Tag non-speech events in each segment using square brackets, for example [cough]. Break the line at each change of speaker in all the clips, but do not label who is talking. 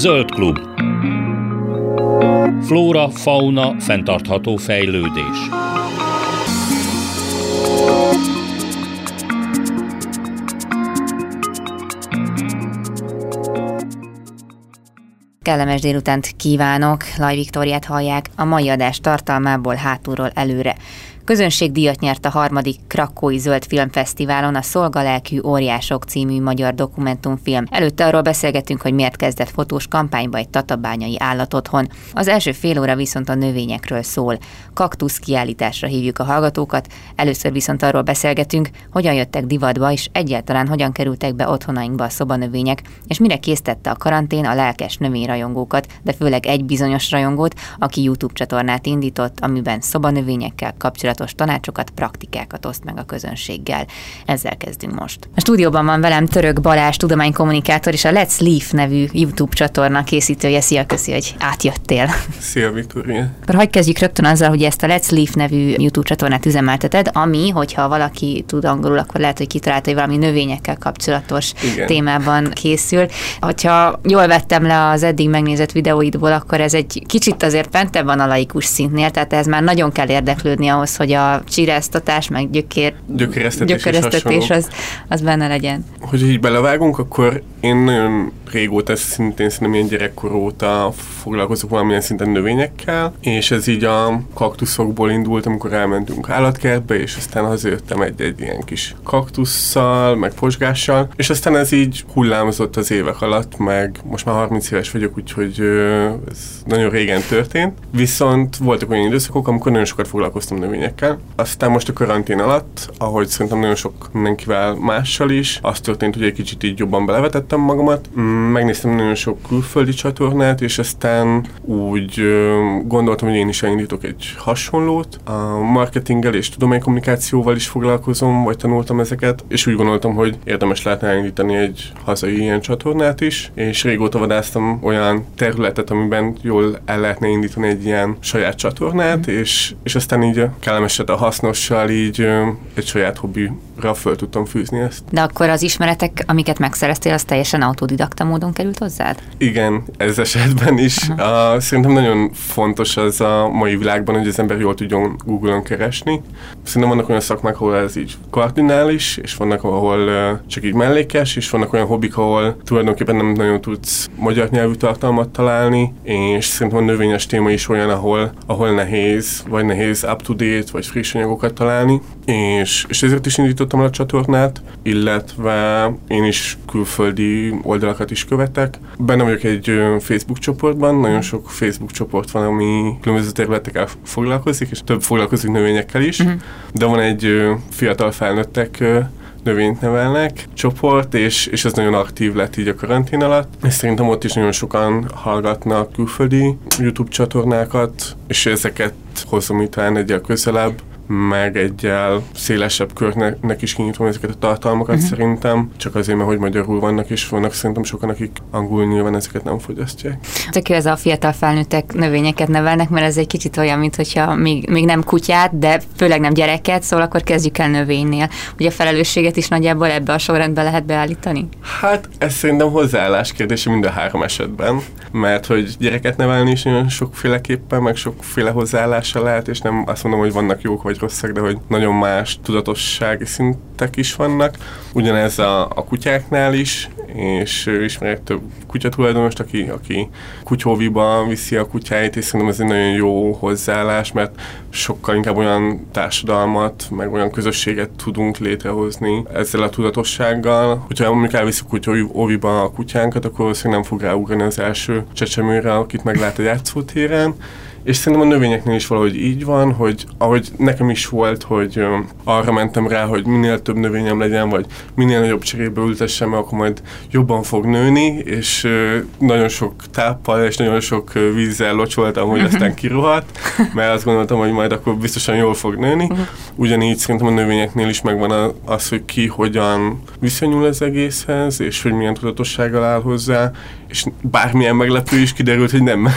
Zöld klub. Flóra, fauna, fenntartható fejlődés.
Kellemes délutánt kívánok, Laj Viktoriát hallják a mai adás tartalmából hátulról előre. Közönségdíjat nyert a harmadik Krakói Zöld Filmfesztiválon a Szolgalelkű Óriások című magyar dokumentumfilm. Előtte arról beszélgettünk, hogy miért kezdett fotós kampányba egy tatabányai állatotthon. Az első fél óra viszont a növényekről szól. Kaktusz kiállításra hívjuk a hallgatókat, először viszont arról beszélgetünk, hogyan jöttek divatba, és egyáltalán hogyan kerültek be otthonainkba a szobanövények, és mire késztette a karantén a lelkes növényrajongókat, de főleg egy bizonyos rajongót, aki YouTube csatornát indított, amiben szobanövényekkel kapcsolatos kapcsolatos tanácsokat, praktikákat oszt meg a közönséggel. Ezzel kezdünk most. A stúdióban van velem Török Balázs, tudománykommunikátor és a Let's Leaf nevű YouTube csatorna készítője. Szia, köszi, hogy átjöttél.
Szia, Viktória.
Akkor hagyj kezdjük rögtön azzal, hogy ezt a Let's Leaf nevű YouTube csatornát üzemelteted, ami, hogyha valaki tud angolul, akkor lehet, hogy kitalálta, hogy valami növényekkel kapcsolatos Igen. témában készül. Hogyha jól vettem le az eddig megnézett videóidból, akkor ez egy kicsit azért fentebb van a laikus szintnél, tehát ez már nagyon kell érdeklődni ahhoz, hogy a csiráztatás, meg gyökér,
gyökeresztetés, gyökeresztetés
az, az benne legyen.
Hogy így belevágunk, akkor én nagyon régóta, szintén szerintem ilyen gyerekkor óta foglalkozok valamilyen szinten növényekkel, és ez így a kaktuszokból indult, amikor elmentünk állatkertbe, és aztán hazajöttem egy-egy ilyen kis kaktusszal, meg posgással, és aztán ez így hullámozott az évek alatt, meg most már 30 éves vagyok, úgyhogy ez nagyon régen történt. Viszont voltak olyan időszakok, amikor nagyon sokat foglalkoztam növényekkel. Aztán most a karantén alatt, ahogy szerintem nagyon sok mindenkivel mással is, az történt, hogy egy kicsit így jobban belevetettem magamat, megnéztem nagyon sok külföldi csatornát, és aztán úgy gondoltam, hogy én is elindítok egy hasonlót. A marketinggel és tudománykommunikációval is foglalkozom, vagy tanultam ezeket, és úgy gondoltam, hogy érdemes lehetne elindítani egy hazai ilyen csatornát is, és régóta vadáztam olyan területet, amiben jól el lehetne indítani egy ilyen saját csatornát, mm. és, és aztán így a kellemeset a hasznossal így egy saját hobbi ra föl tudtam fűzni ezt.
De akkor az ismeretek, amiket megszereztél, az teljesen autodidakta módon került hozzád?
Igen, ez esetben is. Uh, szerintem nagyon fontos az a mai világban, hogy az ember jól tudjon Google-on keresni. Szerintem vannak olyan szakmák, ahol ez így kardinális, és vannak, ahol uh, csak így mellékes, és vannak olyan hobbik, ahol tulajdonképpen nem nagyon tudsz magyar nyelvű tartalmat találni, és szerintem a növényes téma is olyan, ahol, ahol nehéz, vagy nehéz up-to-date, vagy friss anyagokat találni, és, és ezért is indított indítottam a csatornát, illetve én is külföldi oldalakat is követek. Benne vagyok egy Facebook csoportban, nagyon sok Facebook csoport van, ami különböző területekkel foglalkozik, és több foglalkozik növényekkel is, uh-huh. de van egy fiatal felnőttek növényt nevelnek csoport, és, és ez nagyon aktív lett így a karantén alatt. És szerintem ott is nagyon sokan hallgatnak külföldi YouTube csatornákat, és ezeket hozom itt egyel közelebb, meg egyel szélesebb körnek is kinyitom ezeket a tartalmakat uh-huh. szerintem, csak azért, mert hogy magyarul vannak, és vannak szerintem sokan, akik angolul nyilván ezeket nem fogyasztják.
Tök ez a fiatal felnőttek növényeket nevelnek, mert ez egy kicsit olyan, mintha még, még nem kutyát, de főleg nem gyereket, szóval akkor kezdjük el növénynél. Ugye a felelősséget is nagyjából ebbe a sorrendbe lehet beállítani?
Hát ez szerintem hozzáállás kérdése mind a három esetben, mert hogy gyereket nevelni is nagyon sokféleképpen, meg sokféle hozzáállása lehet, és nem azt mondom, hogy vannak jók vagy rosszak, de hogy nagyon más tudatossági szintek is vannak. Ugyanez a, a kutyáknál is, és ismerek több kutyatulajdonost, aki, aki kutyóviba viszi a kutyáit, és szerintem ez egy nagyon jó hozzáállás, mert sokkal inkább olyan társadalmat, meg olyan közösséget tudunk létrehozni ezzel a tudatossággal. Hogyha mondjuk elviszük kutyóviba a kutyánkat, akkor valószínűleg nem fog ráugrani az első csecsemőre, akit meglát a játszótéren, és szerintem a növényeknél is valahogy így van, hogy ahogy nekem is volt, hogy arra mentem rá, hogy minél több növényem legyen, vagy minél nagyobb cserébe ültessem, akkor majd jobban fog nőni, és nagyon sok táppal és nagyon sok vízzel locsoltam, hogy aztán kirohadt, mert azt gondoltam, hogy majd akkor biztosan jól fog nőni. Uh-huh. Ugyanígy szerintem a növényeknél is megvan az, hogy ki hogyan viszonyul az egészhez, és hogy milyen tudatossággal áll hozzá, és bármilyen meglepő is kiderült, hogy nem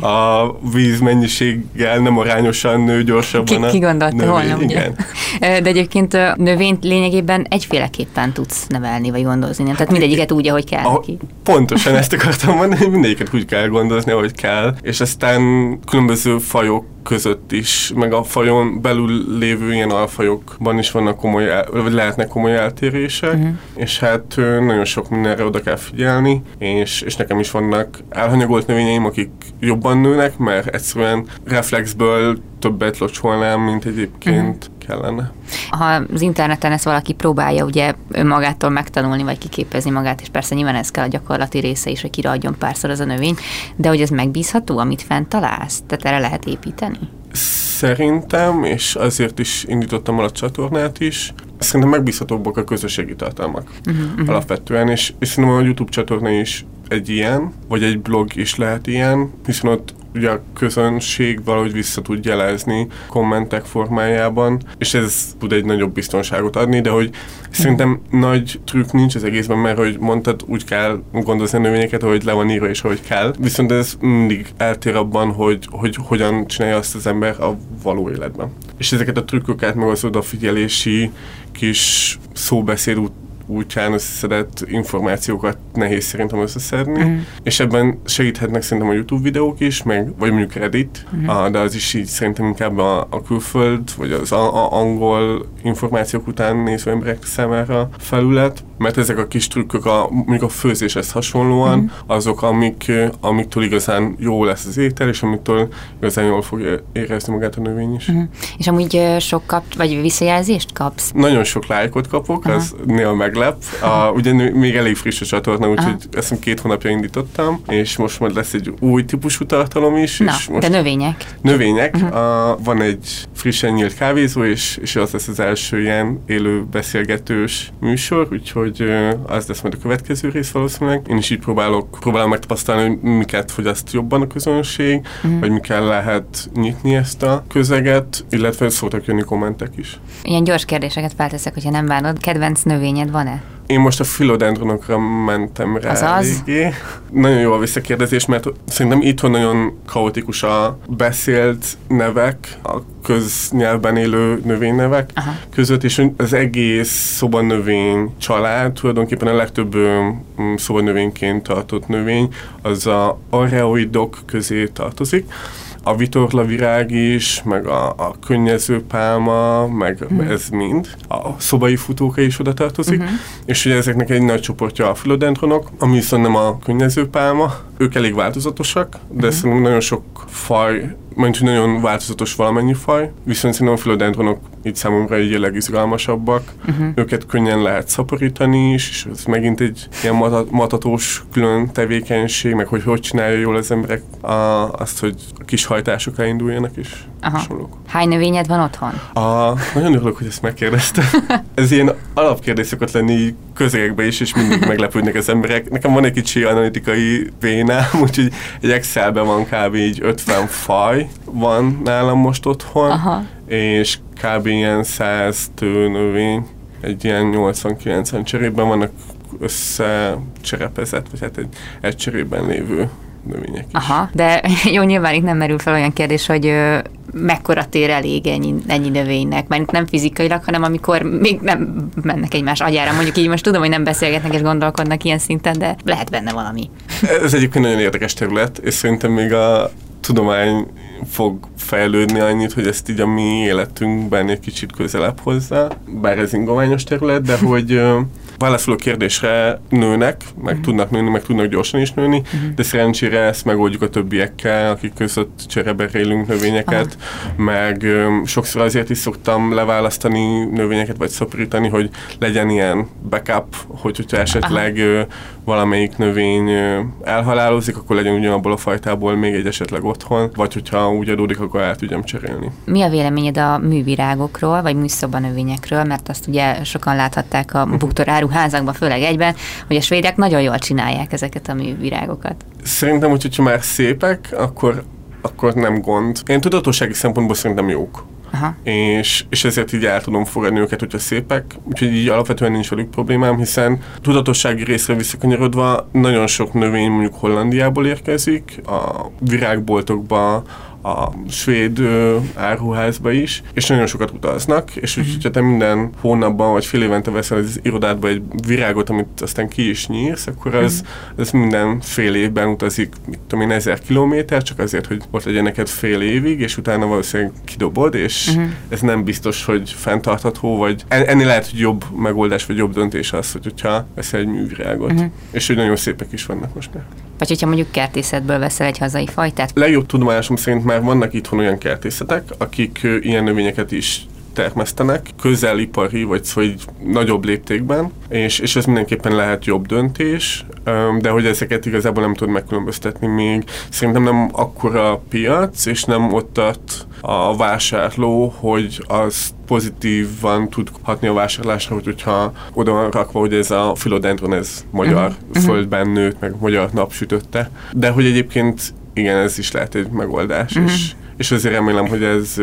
a víz mennyiséggel nem arányosan nő gyorsabban.
Ki, ki gondolta
növény.
volna, ugye?
Igen.
De egyébként a növényt lényegében egyféleképpen tudsz nevelni, vagy gondozni, nem? Tehát mindegyiket úgy, ahogy kell
A,
neki.
pontosan ezt akartam mondani, hogy mindegyiket úgy kell gondozni, ahogy kell, és aztán különböző fajok között is, meg a fajon belül lévő ilyen alfajokban is vannak komoly, el, vagy lehetnek komoly eltérések, uh-huh. és hát nagyon sok mindenre oda kell figyelni, és, és nekem is vannak elhanyagolt növényeim, akik jobban nőnek, mert egyszerűen reflexből többet locsolnám, mint egyébként uh-huh. kellene.
Ha az interneten ezt valaki próbálja ugye önmagától megtanulni, vagy kiképezni magát, és persze nyilván ez kell a gyakorlati része is, hogy kiradjon párszor az a növény, de hogy ez megbízható, amit fent találsz? Tehát erre lehet építeni?
Szerintem, és azért is indítottam el a csatornát is, szerintem megbízhatóbbak a közösségi tartalmak uh-huh, uh-huh. alapvetően, és, és szerintem a YouTube csatorna is egy ilyen, vagy egy blog is lehet ilyen, hiszen ott ugye a közönség valahogy vissza tud jelezni kommentek formájában, és ez tud egy nagyobb biztonságot adni, de hogy szerintem nagy trükk nincs az egészben, mert hogy mondtad, úgy kell gondozni a növényeket, ahogy le van írva és ahogy kell, viszont ez mindig eltér abban, hogy, hogy hogyan csinálja azt az ember a való életben. És ezeket a trükköket, meg az odafigyelési kis szóbeszéd út útján összeszedett információkat nehéz szerintem összeszedni, uh-huh. és ebben segíthetnek szerintem a YouTube videók is, meg, vagy mondjuk Reddit, uh-huh. de az is így szerintem inkább a, a külföld, vagy az a, a angol információk után néző emberek számára felület, mert ezek a kis trükkök, a, mondjuk a főzéshez hasonlóan, uh-huh. azok, amik, amiktől igazán jó lesz az étel, és amitől igazán jól fog érezni magát a növényi is. Uh-huh.
És amúgy sok kap, vagy visszajelzést kapsz?
Nagyon sok lájkot kapok, uh-huh. az néha meglep. A, ugye még elég friss a csatorna, úgyhogy ezt hiszem két hónapja indítottam, és most majd lesz egy új típusú tartalom is.
Na,
és most
de növények.
Növények. Uh-huh. A, van egy frissen nyílt kávézó, és, és az lesz az első ilyen élő beszélgetős műsor, úgyhogy az lesz majd a következő rész valószínűleg. Én is így próbálok, próbálom megtapasztalni, hogy miket fogyaszt jobban a közönség, uh-huh. vagy mikkel lehet nyitni ezt a közeget, illetve szóltak jönni kommentek is.
Ilyen gyors kérdéseket felteszek, hogyha nem bánod. Kedvenc növényed van-e?
Én most a filodendronokra mentem rá
Azaz?
eléggé. Nagyon jó a visszakérdezés, mert szerintem itthon nagyon kaotikus a beszélt nevek, a köznyelvben élő növénynevek
Aha.
között, és az egész szobanövény család, tulajdonképpen a legtöbb szobanövényként tartott növény, az a areoidok közé tartozik a vitorlavirág is, meg a, a könnyező pálma, meg hmm. ez mind. A szobai futóka is oda tartozik, uh-huh. és ugye ezeknek egy nagy csoportja a filodendronok, ami viszont nem a könnyező pálma. Ők elég változatosak, de uh-huh. szerintem nagyon sok faj mondjuk nagyon változatos valamennyi faj, viszont szerintem a filodendronok itt számomra így a legizgalmasabbak. Uh-huh. Őket könnyen lehet szaporítani is, és ez megint egy ilyen matat, matatós külön tevékenység, meg hogy hogy csinálja jól az emberek a, azt, hogy a kis hajtások elinduljanak is.
Aha. Hány növényed van otthon?
A, nagyon örülök, hogy ezt megkérdezte. [laughs] Ez ilyen alapkérdés szokott lenni közegekbe is, és mindig meglepődnek az emberek. Nekem van egy kicsi analitikai vénám, [laughs] úgyhogy egy Excelben van kb. így 50 faj van nálam most otthon,
Aha.
és kb. ilyen 100 tőnövény, egy ilyen 80-90 cserében vannak összecserepezett, vagy hát egy, egy cserében lévő növények is.
Aha, de [laughs] jó, nyilván itt nem merül fel olyan kérdés, hogy ö, mekkora tér elég ennyi, ennyi növénynek, mert nem fizikailag, hanem amikor még nem mennek egymás agyára. Mondjuk így most tudom, hogy nem beszélgetnek és gondolkodnak ilyen szinten, de lehet benne valami.
Ez egyébként nagyon érdekes terület, és szerintem még a tudomány fog fejlődni annyit, hogy ezt így a mi életünkben egy kicsit közelebb hozzá, bár ez ingoványos terület, de hogy válaszoló kérdésre nőnek, meg uh-huh. tudnak nőni, meg tudnak gyorsan is nőni, uh-huh. de szerencsére ezt megoldjuk a többiekkel, akik között csereberélünk növényeket, uh-huh. meg um, sokszor azért is szoktam leválasztani növényeket, vagy szaporítani, hogy legyen ilyen backup, hogy hogyha esetleg uh, valamelyik növény uh, elhalálozik, akkor legyen ugyanabból a fajtából még egy esetleg otthon, vagy hogyha úgy adódik, akkor el tudjam cserélni.
Mi a véleményed a művirágokról, vagy műszobanövényekről, mert azt ugye sokan láthatták a [laughs] buktoráru házakban, főleg egyben, hogy a svédek nagyon jól csinálják ezeket a művirágokat.
Szerintem, hogy, hogyha már szépek, akkor, akkor nem gond. Én tudatossági szempontból szerintem jók.
Aha.
És, és ezért így el tudom fogadni őket, hogyha szépek. Úgyhogy így alapvetően nincs velük problémám, hiszen tudatossági részre visszakanyarodva nagyon sok növény mondjuk Hollandiából érkezik, a virágboltokba, a svéd ö, áruházba is, és nagyon sokat utaznak, és úgy, hogyha te minden hónapban vagy fél évente veszel az irodádba egy virágot, amit aztán ki is nyírsz, akkor az, az minden fél évben utazik, mit tudom én, ezer kilométer, csak azért, hogy ott legyen neked fél évig, és utána valószínűleg kidobod, és uh-huh. ez nem biztos, hogy fenntartható, vagy ennél lehet, hogy jobb megoldás, vagy jobb döntés az, hogy hogyha veszel egy művirágot. Uh-huh. És hogy nagyon szépek is vannak most már.
Vagy hogyha mondjuk kertészetből veszel egy hazai fajtát?
Legjobb tudomásom szerint már vannak itthon olyan kertészetek, akik ilyen növényeket is termesztenek, közelipari, vagy szóval így nagyobb léptékben, és, és ez mindenképpen lehet jobb döntés, de hogy ezeket igazából nem tud megkülönböztetni még. Szerintem nem akkora piac, és nem ott tart a vásárló, hogy az pozitívan tud hatni a vásárlásra, hogy hogyha oda van rakva, hogy ez a filodendron, ez magyar uh-huh. földben nőtt, meg magyar napsütötte. De hogy egyébként igen, ez is lehet egy megoldás, uh-huh. és és azért remélem, hogy ez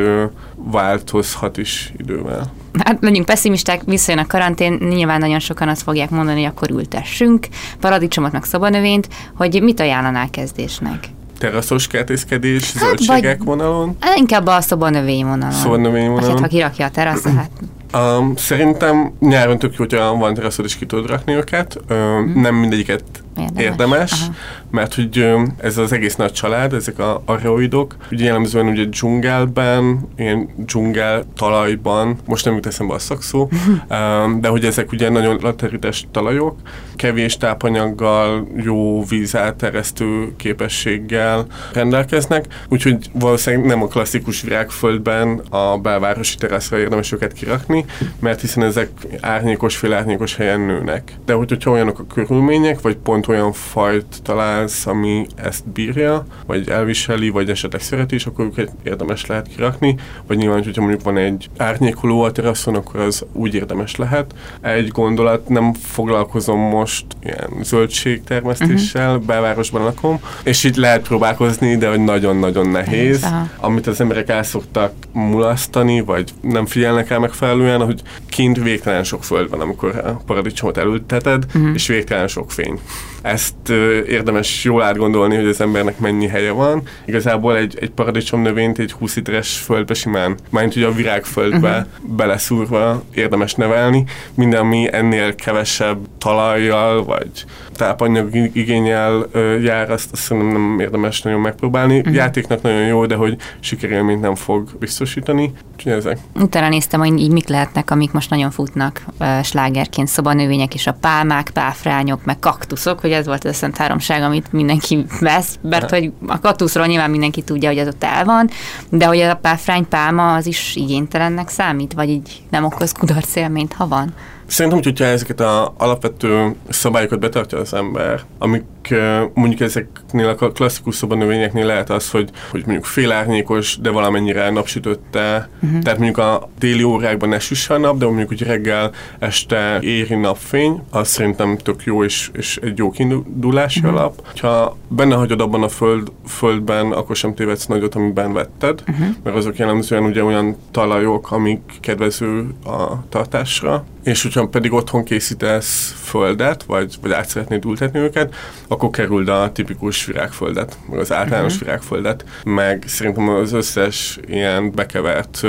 változhat is idővel.
Hát legyünk pessimisták, visszajön a karantén, nyilván nagyon sokan azt fogják mondani, hogy akkor ültessünk paradicsomot, meg szobanövényt, hogy mit ajánlanál kezdésnek?
teraszos kertészkedés, hát zöldségek vagy, vonalon?
Hát inkább a szobanövény vonalon.
Szobanövény vonalon. Vagy hát,
ha kirakja a terasz, [clears throat] hát
Um, szerintem nyáron tök jó, hogyha van teraszod, és ki tudod rakni őket. Um, mm. Nem mindegyiket érdemes, érdemes mert hogy ez az egész nagy család, ezek a areoidok, ugye jellemzően ugye dzsungelben, ilyen dzsungel talajban, most nem jut eszembe a szakszó, [laughs] de hogy ezek ugye nagyon laterites talajok, kevés tápanyaggal, jó vízáteresztő képességgel rendelkeznek, úgyhogy valószínűleg nem a klasszikus virágföldben a belvárosi teraszra érdemes őket kirakni, mert hiszen ezek árnyékos, félárnyékos helyen nőnek. De hogy, hogyha olyanok a körülmények, vagy pont olyan fajt találsz, ami ezt bírja, vagy elviseli, vagy esetleg szereti, és akkor őket érdemes lehet kirakni, vagy nyilván, hogyha mondjuk van egy árnyékoló a teraszon, akkor az úgy érdemes lehet. Egy gondolat, nem foglalkozom most ilyen zöldségtermesztéssel, uh-huh. belvárosban lakom, és így lehet próbálkozni, de hogy nagyon-nagyon nehéz. Aha. Amit az emberek el szoktak mulasztani, vagy nem figyelnek el megfelelően, hogy kint végtelen sok föld van, amikor a paradicsomot elülteted, uh-huh. és végtelen sok fény. Ezt érdemes jól átgondolni, hogy az embernek mennyi helye van. Igazából egy, egy paradicsom növényt egy 20 literes földbe simán, majd ugye a virágföldbe uh-huh. beleszúrva érdemes nevelni. Minden, ami ennél kevesebb talajjal, vagy tápanyag igényel jár, azt, azt szerintem nem érdemes nagyon megpróbálni. Uh-huh. Játéknak nagyon jó, de hogy sikerélményt nem fog biztosítani. Úgyhogy ezek.
Utána néztem, hogy így mik lehetnek, amik most nagyon futnak slágerként, szobanövények és a pálmák, páfrányok, meg kaktuszok, hogy ez volt az a szent háromság, amit mindenki vesz, mert hogy a kaktuszról nyilván mindenki tudja, hogy az ott el van, de hogy a páfrány, pálma az is igénytelennek számít, vagy így nem okoz kudarc élményt, ha van.
Szerintem, hogyha ezeket az alapvető szabályokat betartja az ember, amik mondjuk ezeknél a klasszikus szobanövényeknél lehet az, hogy, hogy mondjuk félárnyékos, de valamennyire napsütötte, uh-huh. tehát mondjuk a déli órákban ne süsse a nap, de mondjuk, hogy reggel, este éri napfény, az szerintem tök jó és, és egy jó kiindulási uh-huh. alap. Ha benne hagyod abban a föld, földben, akkor sem tévedsz nagyot, amiben vetted, uh-huh. mert azok jellemzően ugye olyan talajok, amik kedvező a tartásra, és hogyha pedig otthon készítesz földet, vagy, vagy át szeretnéd ültetni őket, akkor kerüld a tipikus virágföldet, meg az általános uh-huh. virágföldet, meg szerintem az összes ilyen bekevert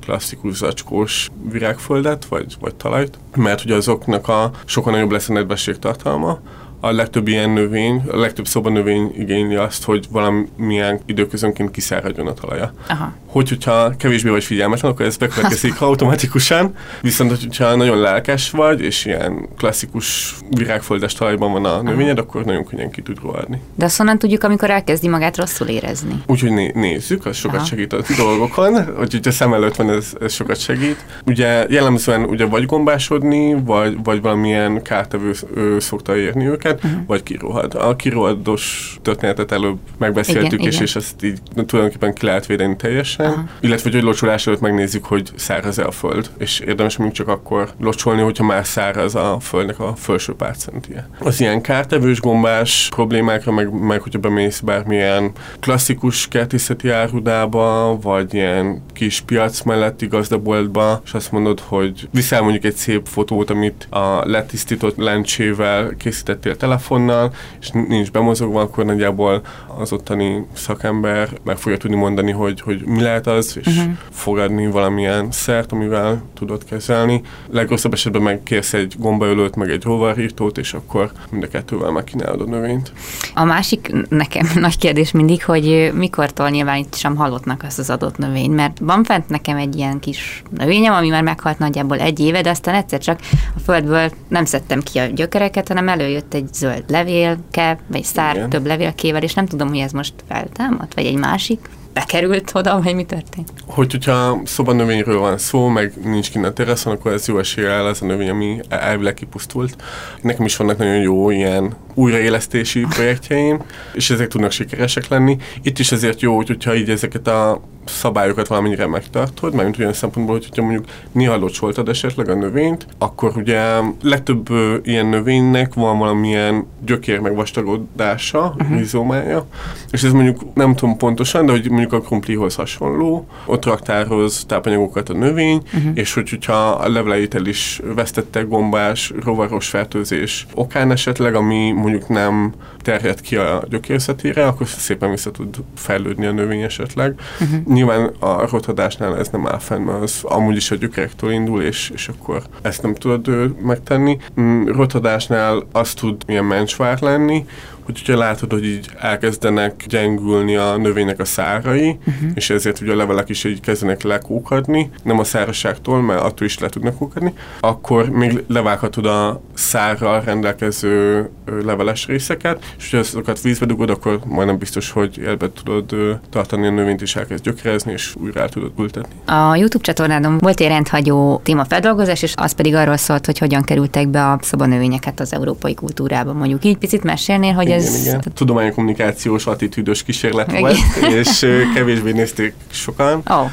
klasszikus zacskós virágföldet, vagy, vagy talajt, mert ugye azoknak a sokkal nagyobb lesz a nedvesség tartalma, a legtöbb ilyen növény, a legtöbb szobanövény igényli azt, hogy valamilyen időközönként kiszáradjon a talaja. Aha. Hogy, hogyha kevésbé vagy figyelmetlen, akkor ez bekövetkezik [laughs] automatikusan, viszont hogyha nagyon lelkes vagy, és ilyen klasszikus virágföldes talajban van a növényed, Aha. akkor nagyon könnyen ki tud rohadni.
De azt honnan tudjuk, amikor elkezdi magát rosszul érezni?
Úgyhogy né- nézzük, az sokat Aha. segít a dolgokon, hogy hogyha szem előtt van, ez, ez sokat segít. Ugye jellemzően ugye vagy gombásodni, vagy, vagy valamilyen kártevő szokta érni őket, történet, uh-huh. vagy kirohad. A kirohados történetet előbb megbeszéltük, igen, és, igen. és ezt így tulajdonképpen ki lehet védeni teljesen. Uh-huh. Illetve, hogy locsolás előtt megnézzük, hogy száraz-e a föld, és érdemes még csak akkor locsolni, hogyha már száraz a földnek a felső pár centie. Az ilyen kártevős gombás problémákra, meg, meg hogyha bemész bármilyen klasszikus kertészeti árudába, vagy ilyen kis piac melletti gazdaboltba, és azt mondod, hogy viszel mondjuk egy szép fotót, amit a letisztított lencsével készítettél telefonnal, és nincs bemozogva, akkor nagyjából az ottani szakember meg fogja tudni mondani, hogy, hogy mi lehet az, és uh-huh. fogadni valamilyen szert, amivel tudod kezelni. Legrosszabb esetben megkérsz egy gombaölőt, meg egy rovarírtót, és akkor mind a kettővel megkínálod a növényt.
A másik nekem [laughs] nagy kérdés mindig, hogy mikortól nyilvánítsam halottnak azt az adott növényt, mert van fent nekem egy ilyen kis növényem, ami már meghalt nagyjából egy éve, de aztán egyszer csak a földből nem szedtem ki a gyökereket, hanem előjött egy zöld levélke, vagy szár Igen. több levélkével, és nem tudom, hogy ez most feltámadt, vagy egy másik bekerült oda, vagy mi történt?
Hogy, hogyha szobanövényről van szó, meg nincs kint a teraszon, akkor ez jó eséllyel ez a növény, ami elvileg kipusztult. Nekem is vannak nagyon jó ilyen újraélesztési [laughs] projektjeim, és ezek tudnak sikeresek lenni. Itt is ezért jó, hogyha így ezeket a szabályokat valamennyire megtartod, mert olyan szempontból, hogy hogyha mondjuk néha locsoltad esetleg a növényt, akkor ugye legtöbb ö, ilyen növénynek van valamilyen gyökér meg vastagodása, uh-huh. rizómája, és ez mondjuk nem tudom pontosan, de hogy mondjuk a krumplihoz hasonló, ott raktároz tápanyagokat a növény, uh-huh. és hogy, hogyha a leveleit el is vesztette gombás, rovaros fertőzés okán esetleg, ami mondjuk nem terjed ki a gyökérzetére, akkor szépen vissza tud fejlődni a növény esetleg. Uh-huh nyilván a rothadásnál ez nem áll fenn, mert az amúgy is a gyökerektől indul, és, és akkor ezt nem tudod megtenni. Mm, rothadásnál az tud ilyen mencsvár lenni, hogy ugye látod, hogy így elkezdenek gyengülni a növénynek a szárai, uh-huh. és ezért ugye a levelek is így kezdenek lekókadni, nem a szárazságtól, mert attól is le tudnak kókadni, akkor még levághatod a szárral rendelkező leveles részeket, és ha azokat vízbe dugod, akkor majdnem biztos, hogy élbe tudod tartani a növényt, és elkezd gyökerezni, és újra el tudod ültetni.
A YouTube csatornádon volt egy rendhagyó témafeldolgozás, és az pedig arról szólt, hogy hogyan kerültek be a szobanövényeket az európai kultúrába. Mondjuk így picit mesélnél, hogy
igen, ez... Igen. Tudománykommunikációs attitűdös kísérlet volt, [laughs] és kevésbé nézték sokan.
Oh.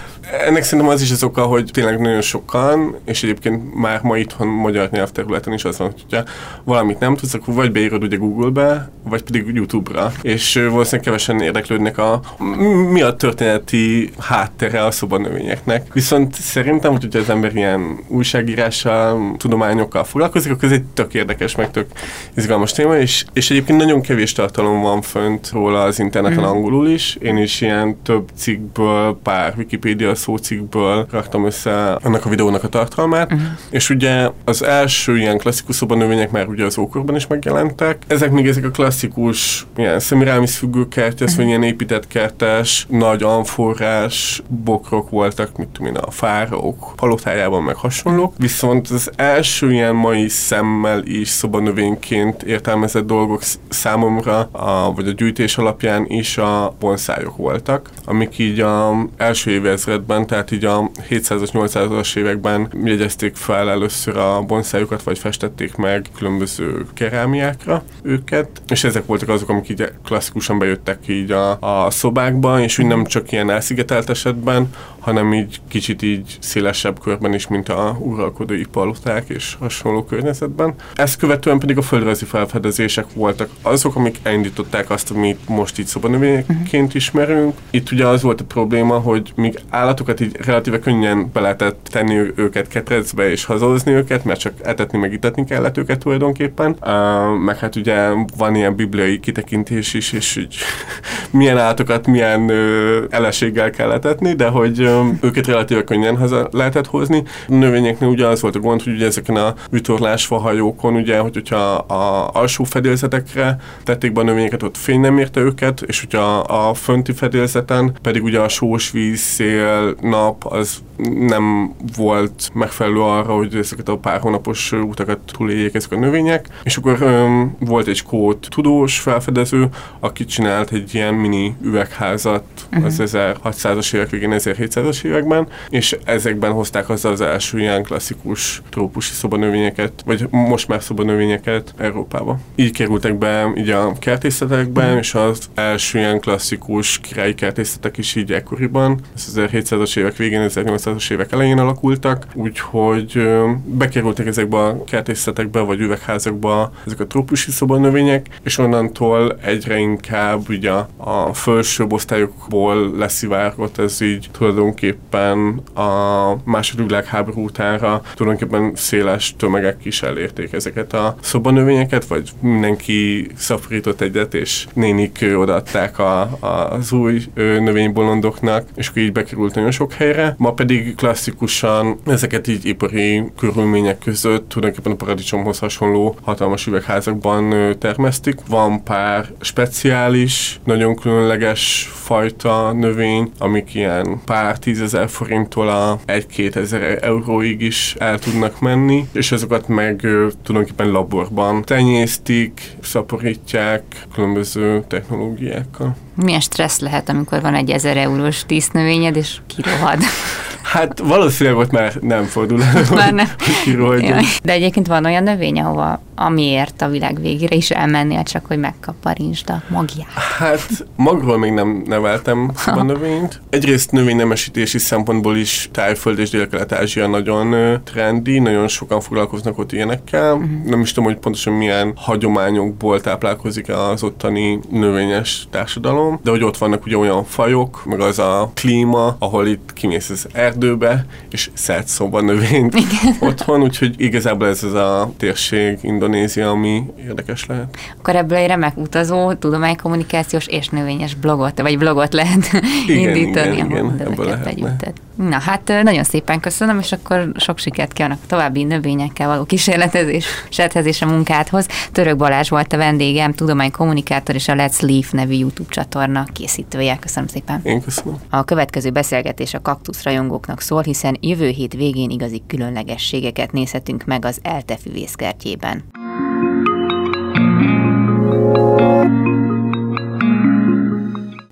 Ennek szerintem az is az oka, hogy tényleg nagyon sokan, és egyébként már ma itthon magyar nyelvterületen is az van, hogyha valamit nem tudsz, akkor vagy beírod ugye Google-be, vagy pedig YouTube-ra. És valószínűleg kevesen érdeklődnek a mi a történeti háttere a szobanövényeknek. Viszont szerintem, hogy az ember ilyen újságírással, tudományokkal foglalkozik, akkor ez egy tök érdekes, meg tök izgalmas téma, és, és egyébként nagyon kevés tartalom van fönt róla az interneten mm. angolul is. Én is ilyen több cikkből, pár Wikipedia szócikkből raktam össze annak a videónak a tartalmát, uh-huh. és ugye az első ilyen klasszikus szobanövények már ugye az ókorban is megjelentek. Ezek még ezek a klasszikus ilyen szemirámis függőkertes, uh-huh. vagy ilyen épített kertes, nagy amforrás bokrok voltak, mit tudom én, a fáraók palotájában meg hasonlók. Viszont az első ilyen mai szemmel is szobanövényként értelmezett dolgok számomra, a, vagy a gyűjtés alapján is a bonszájok voltak, amik így a első évezredben években, tehát így a 700-as, 800-as években jegyezték fel először a bonszájukat, vagy festették meg különböző kerámiákra őket, és ezek voltak azok, amik így klasszikusan bejöttek így a, a szobákba, és úgy nem csak ilyen elszigetelt esetben, hanem így kicsit így szélesebb körben is, mint a uralkodói paloták és hasonló környezetben. Ezt követően pedig a földrajzi felfedezések voltak azok, amik elindították azt, amit most így szobanövényként ismerünk. Itt ugye az volt a probléma, hogy míg állatokat így relatíve könnyen be lehetett tenni őket ketrecbe és hazozni őket, mert csak etetni meg itetni kellett őket tulajdonképpen. Uh, meg hát ugye van ilyen bibliai kitekintés is, és így [laughs] milyen állatokat milyen uh, eleséggel kell etetni, de hogy őket relatíve könnyen haza lehetett hozni. A növényeknél ugye az volt a gond, hogy ugye ezeken a vitorlásfahajókon, ugye, hogy, hogyha a alsó fedélzetekre tették be a növényeket, ott fény nem érte őket, és hogyha a fönti fedélzeten pedig ugye a sós víz, szél, nap, az nem volt megfelelő arra, hogy ezeket a pár hónapos utakat túléljék ezek a növények, és akkor öm, volt egy skót tudós felfedező, aki csinált egy ilyen mini üvegházat uh-huh. az 1600-as évek végén, 1700-as években, és ezekben hozták haza az első ilyen klasszikus trópusi szobanövényeket, vagy most már szobanövényeket Európába. Így kerültek be így a kertészetekben, uh-huh. és az első ilyen klasszikus királyi kertészetek is így ekkoriban, az 1700-as évek végén, 1800 1800-as évek elején alakultak, úgyhogy bekerültek ezekbe a kertészetekbe vagy üvegházakba ezek a trópusi szobanövények, és onnantól egyre inkább ugye a felsőbb osztályokból leszivárgott ez így tulajdonképpen tulajdonképpen a második világháború utánra tulajdonképpen széles tömegek is elérték ezeket a szobanövényeket, vagy mindenki szaporított egyet, és nénik odaadták a, a, az új növénybolondoknak, és akkor így bekerült nagyon sok helyre. Ma pedig klasszikusan ezeket így ipari körülmények között tulajdonképpen a paradicsomhoz hasonló hatalmas üvegházakban termesztik. Van pár speciális, nagyon különleges fajta növény, amik ilyen pár tízezer forinttól a egy-két ezer euróig is el tudnak menni, és ezeket meg tulajdonképpen laborban tenyésztik, szaporítják különböző technológiákkal.
Milyen stressz lehet, amikor van egy ezer eurós tíznövényed, és kirohad?
Hát valószínűleg ott már nem fordul elő, már nem.
De egyébként van olyan növény, ahova amiért a világ végére is elmennél, csak hogy megkaparinsd a magját.
Hát magról még nem neveltem a növényt. Egyrészt növénynemesítési szempontból is Tájföld és Dél-Kelet-Ázsia nagyon trendi, nagyon sokan foglalkoznak ott ilyenekkel. Uh-huh. Nem is tudom, hogy pontosan milyen hagyományokból táplálkozik az ottani növényes társadalom, de hogy ott vannak ugye olyan fajok, meg az a klíma, ahol itt kimész az erdőbe, és szedsz szoba növényt Igen. [laughs] otthon, úgyhogy igazából ez az a térség Indonézia, ami érdekes lehet.
Akkor ebből egy remek utazó, tudománykommunikációs és növényes blogot, vagy blogot lehet igen, [laughs] indítani, igen, igen, ebből lehetne. Na hát nagyon szépen köszönöm, és akkor sok sikert kívánok további növényekkel való kísérletezés, serthezés a munkádhoz. Török Balázs volt a vendégem, tudománykommunikátor és a Let's Leaf nevű YouTube csatorna készítője. Köszönöm szépen.
Én köszönöm.
A következő beszélgetés a kaktusz rajongóknak szól, hiszen jövő hét végén igazi különlegességeket nézhetünk meg az ELTE füvészkertjében.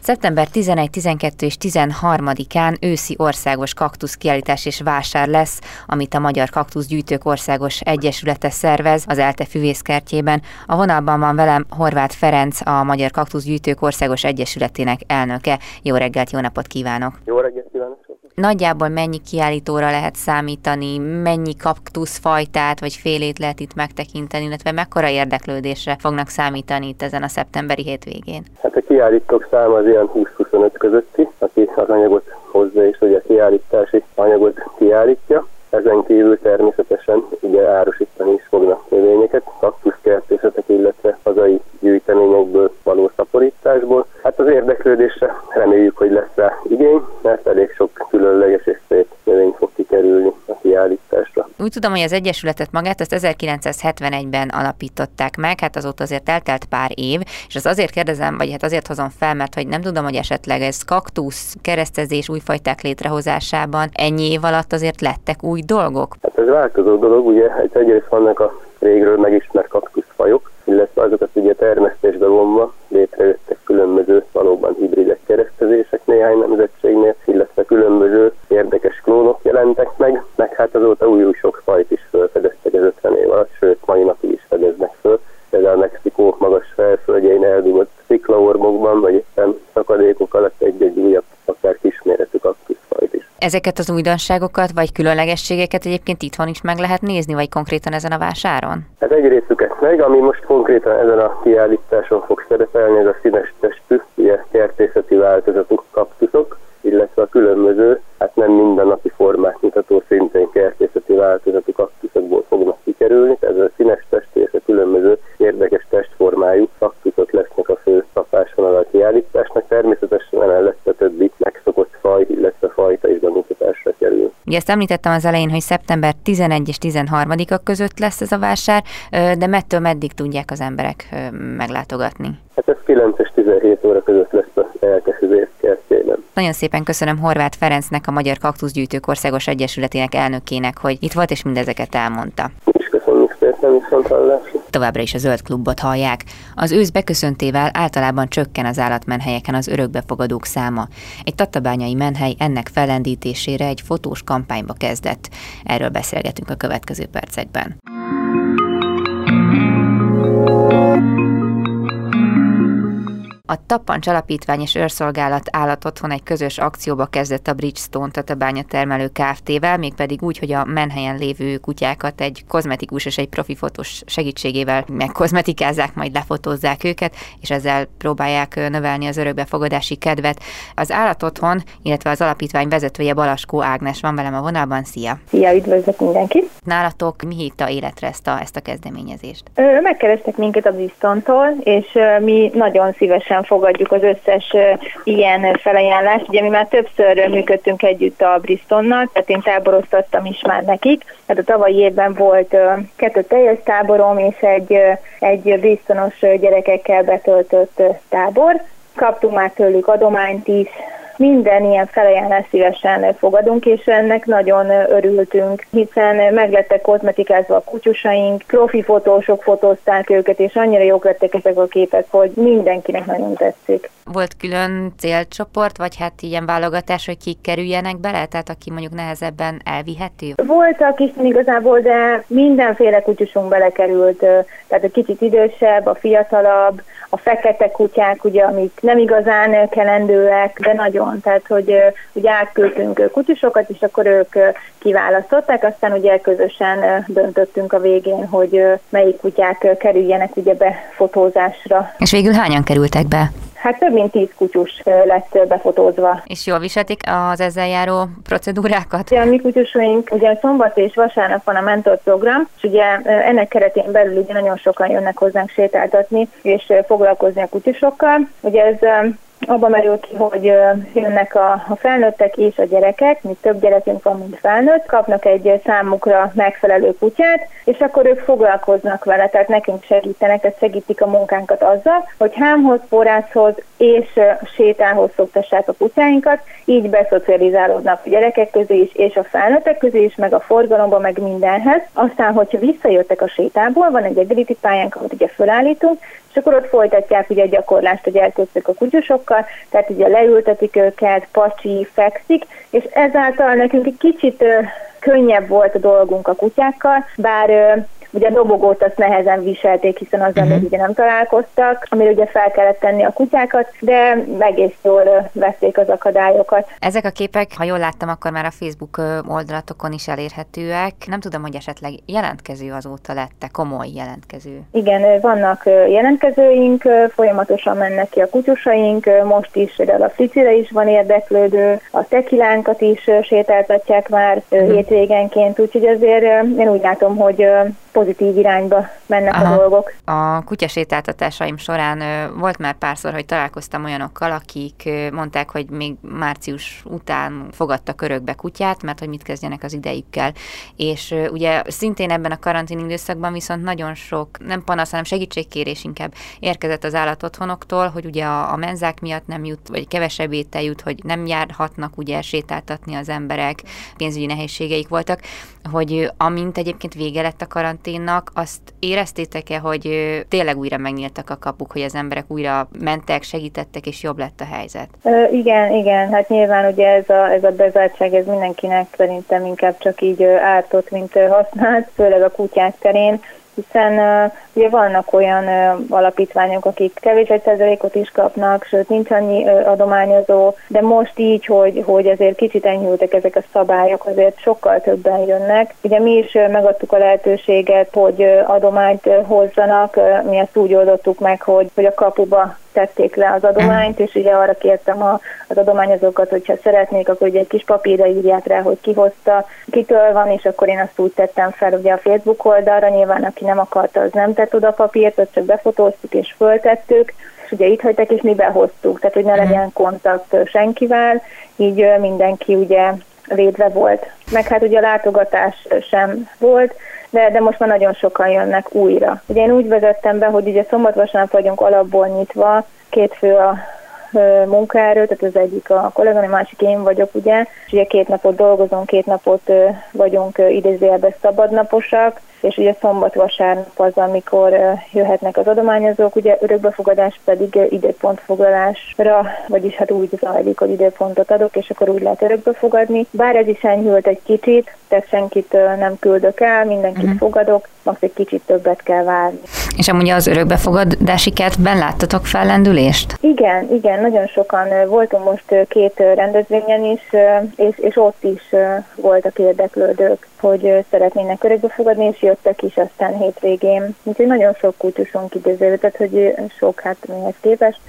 Szeptember 11, 12 és 13-án őszi országos kaktusz kiállítás és vásár lesz, amit a Magyar Kaktuszgyűjtők Országos Egyesülete szervez az ELTE füvészkertjében. A vonalban van velem Horváth Ferenc, a Magyar Kaktuszgyűjtők Országos Egyesületének elnöke. Jó reggelt, jó napot kívánok!
Jó reggelt kívánok!
Nagyjából mennyi kiállítóra lehet számítani, mennyi kaktuszfajtát vagy félét lehet itt megtekinteni, illetve mekkora érdeklődésre fognak számítani itt ezen a szeptemberi hétvégén?
Hát a kiállítók száma az ilyen 20-25 közötti, aki az anyagot hozza és hogy a kiállítási anyagot kiállítja. Ezen kívül természetesen ugye árusítani is fognak növényeket, kaktuszkertészetek, illetve hazai gyűjteményekből való szaporításból. Hát az érdeklődésre reméljük, hogy lesz rá igény, mert elég sok különleges és szép növény fog kikerülni kiállításra.
Úgy tudom, hogy az Egyesületet magát azt 1971-ben alapították meg, hát azóta azért eltelt pár év, és az azért kérdezem, vagy hát azért hozom fel, mert hogy nem tudom, hogy esetleg ez kaktusz, keresztezés, újfajták létrehozásában ennyi év alatt azért lettek új dolgok?
Hát ez változó dolog, ugye hát egyrészt vannak a régről megismert kaktuszfajok, illetve azokat ugye termesztésbe vonva létrejöttek különböző valóban hibridek keresztezések néhány nemzetségnél, illetve különböző érdekes klónok jelentek meg, meg hát azóta új-új sok fajt is felfedeztek az 50 év alatt, sőt mai napig is fedeznek föl. Például a Mexikó magas felföldjein eldugott sziklaormokban, vagy éppen szakadékok alatt egy-egy újabb, akár kisméretű kaktuszfajt is.
Ezeket az újdonságokat vagy különlegességeket egyébként itthon is meg lehet nézni, vagy konkrétan ezen a vásáron?
Hát egy részüket meg, ami most konkrétan ezen a kiállításon fog szerepelni, ez a színes testű, ugye kertészeti változatú kaktuszok, illetve a különböző, hát nem mindennapi formát mutató szintén kertészeti változatú kaktuszokból fognak kikerülni, ez a színes testű és a különböző érdekes testformájú kaktuszok lesznek a fő szapásvonal a kiállításnak, természetesen emellett a többi megszokott faj, illetve fajta is bemutatásra kerül.
Ugye ezt említettem az elején, hogy szeptember 11 és 13-a között lesz ez a vásár, de mettől meddig tudják az emberek meglátogatni?
Hát ez 9 és 17 óra között lesz a elkezdés kertjében.
Nagyon szépen köszönöm Horváth Ferencnek, a Magyar Kaktuszgyűjtők Országos Egyesületének elnökének, hogy itt volt és mindezeket elmondta.
És köszönjük szépen, viszont hallásra.
Továbbra is a zöld klubot hallják. Az ősz beköszöntével általában csökken az állatmenhelyeken az örökbefogadók száma. Egy tatabányai menhely ennek fellendítésére egy fotós kampányba kezdett. Erről beszélgetünk a következő percekben. A Tappancs Alapítvány és Őrszolgálat állatotthon egy közös akcióba kezdett a Bridgestone Tatabánya termelő Kft-vel, mégpedig úgy, hogy a menhelyen lévő kutyákat egy kozmetikus és egy profi fotós segítségével megkozmetikázzák, majd lefotózzák őket, és ezzel próbálják növelni az örökbefogadási kedvet. Az állatotthon, illetve az alapítvány vezetője Balaskó Ágnes van velem a vonalban. Szia!
Szia, üdvözlök mindenkit!
Nálatok mi hívta életre ezt a, ezt a kezdeményezést?
Megkerestek minket a Bristontól, és mi nagyon szívesen fogadjuk az összes ilyen felajánlást. Ugye mi már többször működtünk együtt a Bristonnal, tehát én táboroztattam is már nekik. Hát a tavalyi évben volt kettő teljes táborom és egy, egy Bristonos gyerekekkel betöltött tábor. Kaptunk már tőlük adományt is, minden ilyen felajánlást szívesen fogadunk, és ennek nagyon örültünk, hiszen meglettek kozmetikázva a kutyusaink, profi fotósok fotózták őket, és annyira jók lettek ezek a képek, hogy mindenkinek nagyon tetszik.
Volt külön célcsoport, vagy hát ilyen válogatás, hogy kik kerüljenek bele, tehát aki mondjuk nehezebben elvihető?
Voltak is igazából, de mindenféle kutyusunk belekerült, tehát a kicsit idősebb, a fiatalabb, a fekete kutyák, ugye, amik nem igazán kelendőek, de nagyon, tehát hogy ugye átküldtünk kutyusokat, és akkor ők kiválasztották, aztán ugye közösen döntöttünk a végén, hogy melyik kutyák kerüljenek ugye be fotózásra.
És végül hányan kerültek be?
Hát több mint tíz kutyus lett befotózva.
És jól viselték az ezzel járó procedúrákat?
Ugye a mi kutyusaink, ugye szombat és vasárnap van a mentor program, és ugye ennek keretén belül ugye nagyon sokan jönnek hozzánk sétáltatni, és foglalkozni a kutyusokkal. Ugye ez abba merül ki, hogy jönnek a, a felnőttek és a gyerekek, mi több gyerekünk van, mint felnőtt, kapnak egy számukra megfelelő kutyát, és akkor ők foglalkoznak vele, tehát nekünk segítenek, tehát segítik a munkánkat azzal, hogy hámhoz, forrászhoz és sétához szoktassák a kutyáinkat, így beszocializálódnak a gyerekek közé is, és a felnőttek közé is, meg a forgalomba, meg mindenhez. Aztán, hogyha visszajöttek a sétából, van egy agility pályánk, amit ugye fölállítunk, és akkor ott folytatják ugye a gyakorlást, hogy elköztük a kutyusokkal, tehát ugye leültetik őket, pacsi, fekszik, és ezáltal nekünk egy kicsit könnyebb volt a dolgunk a kutyákkal, bár Ugye a dobogót azt nehezen viselték, hiszen azzal uh-huh. még ugye nem találkoztak, amire ugye fel kellett tenni a kutyákat, de egész jól vették az akadályokat.
Ezek a képek, ha jól láttam, akkor már a Facebook oldalatokon is elérhetőek. Nem tudom, hogy esetleg jelentkező azóta lette, komoly jelentkező.
Igen, vannak jelentkezőink, folyamatosan mennek ki a kutyusaink, most is például a Fricire is van érdeklődő, a tekilánkat is sétáltatják már uh-huh. hétvégenként, úgyhogy azért én úgy látom, hogy pozitív irányba mennek Aha. a dolgok.
A kutyasétáltatásaim során volt már párszor, hogy találkoztam olyanokkal, akik mondták, hogy még március után fogadtak örökbe kutyát, mert hogy mit kezdjenek az idejükkel. És ugye szintén ebben a karantén időszakban viszont nagyon sok, nem panasz, hanem segítségkérés inkább érkezett az állatotthonoktól, hogy ugye a, a menzák miatt nem jut, vagy kevesebb étel jut, hogy nem járhatnak ugye sétáltatni az emberek, pénzügyi nehézségeik voltak, hogy amint egyébként vége lett a karanténnak, azt éreztétek-e, hogy tényleg újra megnyíltak a kapuk, hogy az emberek újra mentek, segítettek, és jobb lett a helyzet?
Ö, igen, igen, hát nyilván ugye ez a, ez a bezártság, ez mindenkinek szerintem inkább csak így ártott, mint használt, főleg a kutyák terén hiszen uh, ugye vannak olyan uh, alapítványok, akik kevés egy százalékot is kapnak, sőt nincs annyi uh, adományozó, de most így, hogy, hogy azért kicsit enyhültek ezek a szabályok, azért sokkal többen jönnek. Ugye mi is uh, megadtuk a lehetőséget, hogy uh, adományt uh, hozzanak, uh, mi ezt úgy oldottuk meg, hogy, hogy a kapuba tették le az adományt, és ugye arra kértem a, az adományozókat, hogyha szeretnék, akkor ugye egy kis papírra írják rá, hogy ki hozta, kitől van, és akkor én azt úgy tettem fel ugye a Facebook oldalra, nyilván aki nem akarta, az nem tett oda papírt, azt csak befotóztuk és föltettük, és ugye itt hagytak, és mi behoztuk, tehát hogy ne legyen kontakt senkivel, így mindenki ugye védve volt. Meg hát ugye a látogatás sem volt, de, de most már nagyon sokan jönnek újra. Ugye én úgy vezettem be, hogy ugye szombat-vasárnap vagyunk alapból nyitva, két fő a munkaerő, tehát az egyik a kolléganő, a másik én vagyok, ugye, és ugye két napot dolgozunk, két napot vagyunk idézőjelben szabadnaposak, és ugye szombat-vasárnap az, amikor jöhetnek az adományozók, ugye örökbefogadás pedig időpontfoglalásra, vagyis hát úgy zajlik, hogy időpontot adok, és akkor úgy lehet örökbefogadni. Bár ez is enyhült egy kicsit, tehát senkit nem küldök el, mindenkit uh-huh. fogadok, max egy kicsit többet kell várni.
És amúgy az örökbefogadási kertben láttatok fellendülést?
Igen, igen, nagyon sokan voltunk most két rendezvényen is, és, és ott is voltak érdeklődők, hogy szeretnének örökbefogadni, és jöttek is aztán hétvégén. Úgyhogy nagyon sok kultusunk idéző, tehát hogy sok hát mihez képest,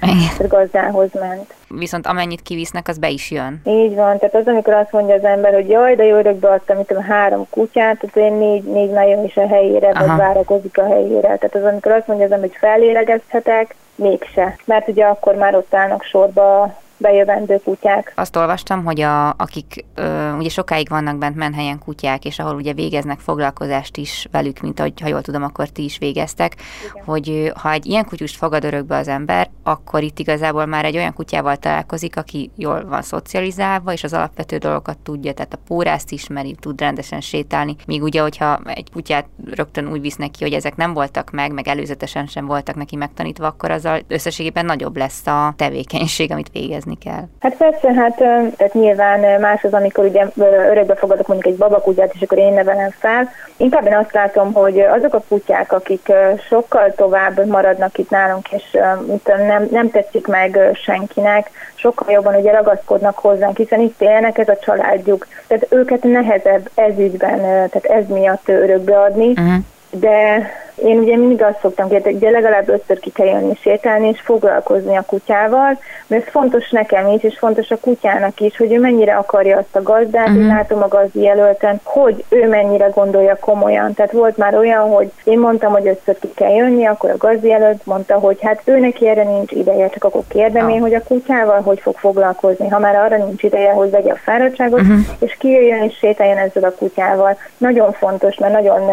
gazdához ment
viszont amennyit kivisznek, az be is jön.
Így van, tehát az, amikor azt mondja az ember, hogy jaj, de jó örökbe adtam, mint a három kutyát, tehát én négy, négy nagyon is a helyére, Aha. vagy várakozik a helyére. Tehát az, amikor azt mondja az ember, hogy felélegezhetek, mégse. Mert ugye akkor már ott állnak sorba bejövendő kutyák.
Azt olvastam, hogy a, akik ö, ugye sokáig vannak bent menhelyen kutyák, és ahol ugye végeznek foglalkozást is velük, mint ahogy, ha jól tudom, akkor ti is végeztek, Igen. hogy ha egy ilyen kutyust fogad örökbe az ember, akkor itt igazából már egy olyan kutyával találkozik, aki jól van szocializálva, és az alapvető dolgokat tudja, tehát a pórászt ismeri, tud rendesen sétálni, míg ugye, hogyha egy kutyát rögtön úgy visznek ki, hogy ezek nem voltak meg, meg előzetesen sem voltak neki megtanítva, akkor azzal összességében nagyobb lesz a tevékenység, amit végezni vigyázni kell.
Hát persze, hát tehát nyilván más az, amikor ugye örökbe fogadok mondjuk egy babakutyát, és akkor én nevelem fel. Inkább én azt látom, hogy azok a kutyák, akik sokkal tovább maradnak itt nálunk, és nem, nem tetszik meg senkinek, sokkal jobban ugye ragaszkodnak hozzánk, hiszen itt élnek, ez a családjuk. Tehát őket nehezebb ez ügyben, tehát ez miatt örökbe adni. Uh-huh de én ugye mindig azt szoktam kérdezni, hogy legalább ötször ki kell jönni sétálni és foglalkozni a kutyával, mert ez fontos nekem is, és fontos a kutyának is, hogy ő mennyire akarja azt a gazdát, uh-huh. én látom a gazdi jelölten, hogy ő mennyire gondolja komolyan. Tehát volt már olyan, hogy én mondtam, hogy ötször ki kell jönni, akkor a gazdi jelölt mondta, hogy hát ő neki erre nincs ideje, csak akkor kérdem uh-huh. én, hogy a kutyával hogy fog foglalkozni, ha már arra nincs ideje, hogy vegye a fáradtságot, uh-huh. és kijöjjön és sétáljon ezzel a kutyával. Nagyon fontos, mert nagyon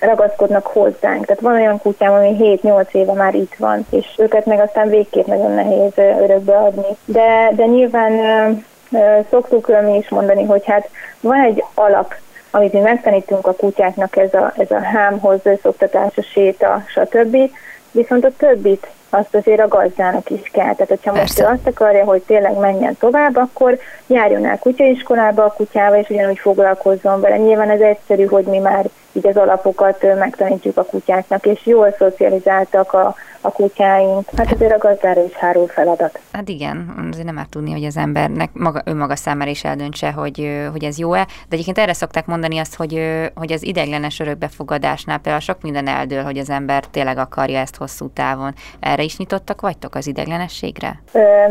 ragaszkodnak hozzánk. Tehát van olyan kutyám, ami 7-8 éve már itt van, és őket meg aztán végképp nagyon nehéz örökbe adni. De, de nyilván szoktuk mi is mondani, hogy hát van egy alap, amit mi megtanítunk a kutyáknak, ez a, ez a hámhoz, szoktatás, a séta, stb. Viszont a többit azt azért a gazdának is kell. Tehát, hogyha Persze. most ő azt akarja, hogy tényleg menjen tovább, akkor járjon el kutyaiskolába a kutyával, és ugyanúgy foglalkozzon vele. Nyilván ez egyszerű, hogy mi már így az alapokat megtanítjuk a kutyáknak, és jól szocializáltak a, a kutyáink. Hát azért a gazdára is hárul feladat.
Hát igen, azért nem már tudni, hogy az embernek maga, önmaga számára is eldöntse, hogy, hogy ez jó-e. De egyébként erre szokták mondani azt, hogy, hogy az ideiglenes örökbefogadásnál például sok minden eldől, hogy az ember tényleg akarja ezt hosszú távon. Erre is nyitottak vagytok az ideiglenességre?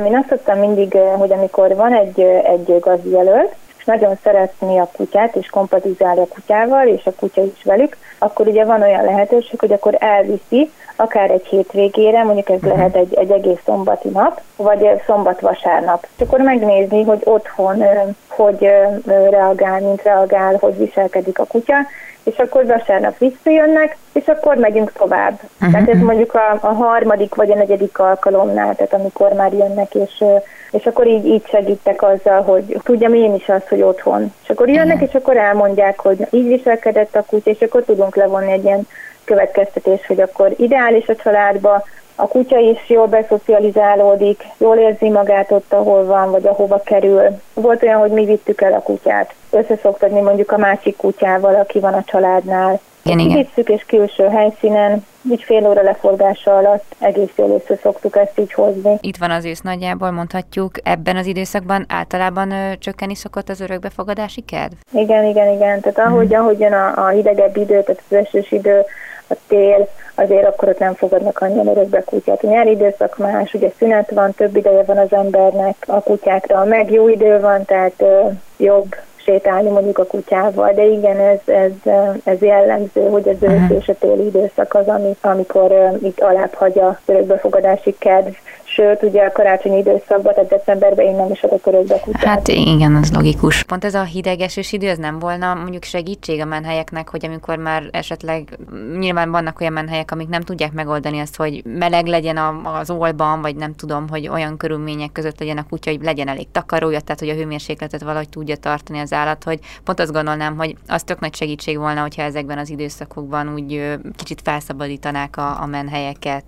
Én azt szoktam mindig, hogy amikor van egy, egy gazdijelölt, nagyon szeretni a kutyát, és kompatizálni a kutyával, és a kutya is velük, akkor ugye van olyan lehetőség, hogy akkor elviszi akár egy hétvégére, mondjuk ez uh-huh. lehet egy, egy egész szombati nap, vagy szombat-vasárnap. És akkor megnézni, hogy otthon hogy reagál, mint reagál, hogy viselkedik a kutya, és akkor vasárnap visszajönnek, és akkor megyünk tovább. Uh-huh. Tehát ez mondjuk a, a harmadik vagy a negyedik alkalomnál, tehát amikor már jönnek, és, és akkor így, így segítek azzal, hogy tudjam én is azt, hogy otthon. És akkor jönnek, uh-huh. és akkor elmondják, hogy így viselkedett a kutya, és akkor tudunk levonni egy ilyen következtetés, hogy akkor ideális a családba, a kutya is jól beszocializálódik, jól érzi magát ott, ahol van, vagy ahova kerül. Volt olyan, hogy mi vittük el a kutyát. Összeszoktadni mondjuk a másik kutyával, aki van a családnál. Igen, igen. Vittük és külső helyszínen, így fél óra leforgása alatt egész jól össze szoktuk ezt így hozni.
Itt van az ősz nagyjából, mondhatjuk, ebben az időszakban általában ö, csökkenni szokott az örökbefogadási kedv?
Igen, igen, igen. Tehát ahogy, hmm. ahogyan a, a hidegebb idő, tehát az esős idő, a tél, azért akkor ott nem fogadnak annyian örökbe kutyát. A nyári időszak más, ugye szünet van, több ideje van az embernek a kutyákra, meg jó idő van, tehát ö, jobb sétálni mondjuk a kutyával, de igen, ez, ez, ez jellemző, hogy az ősz és a téli időszak az, ami, amikor itt alább hagy a örökbefogadási kedv. Sőt, ugye a karácsonyi időszakban, tehát decemberben én nem is adok örökbe kutyát.
Hát igen, az logikus. Pont ez a hideg esős idő, ez nem volna mondjuk segítség a menhelyeknek, hogy amikor már esetleg nyilván vannak olyan menhelyek, amik nem tudják megoldani azt, hogy meleg legyen az olban, vagy nem tudom, hogy olyan körülmények között legyen a kutya, hogy legyen elég takarója, tehát hogy a hőmérsékletet valahogy tudja tartani az állat, hogy pont azt gondolnám, hogy az tök nagy segítség volna, hogyha ezekben az időszakokban úgy kicsit felszabadítanák a, a menhelyeket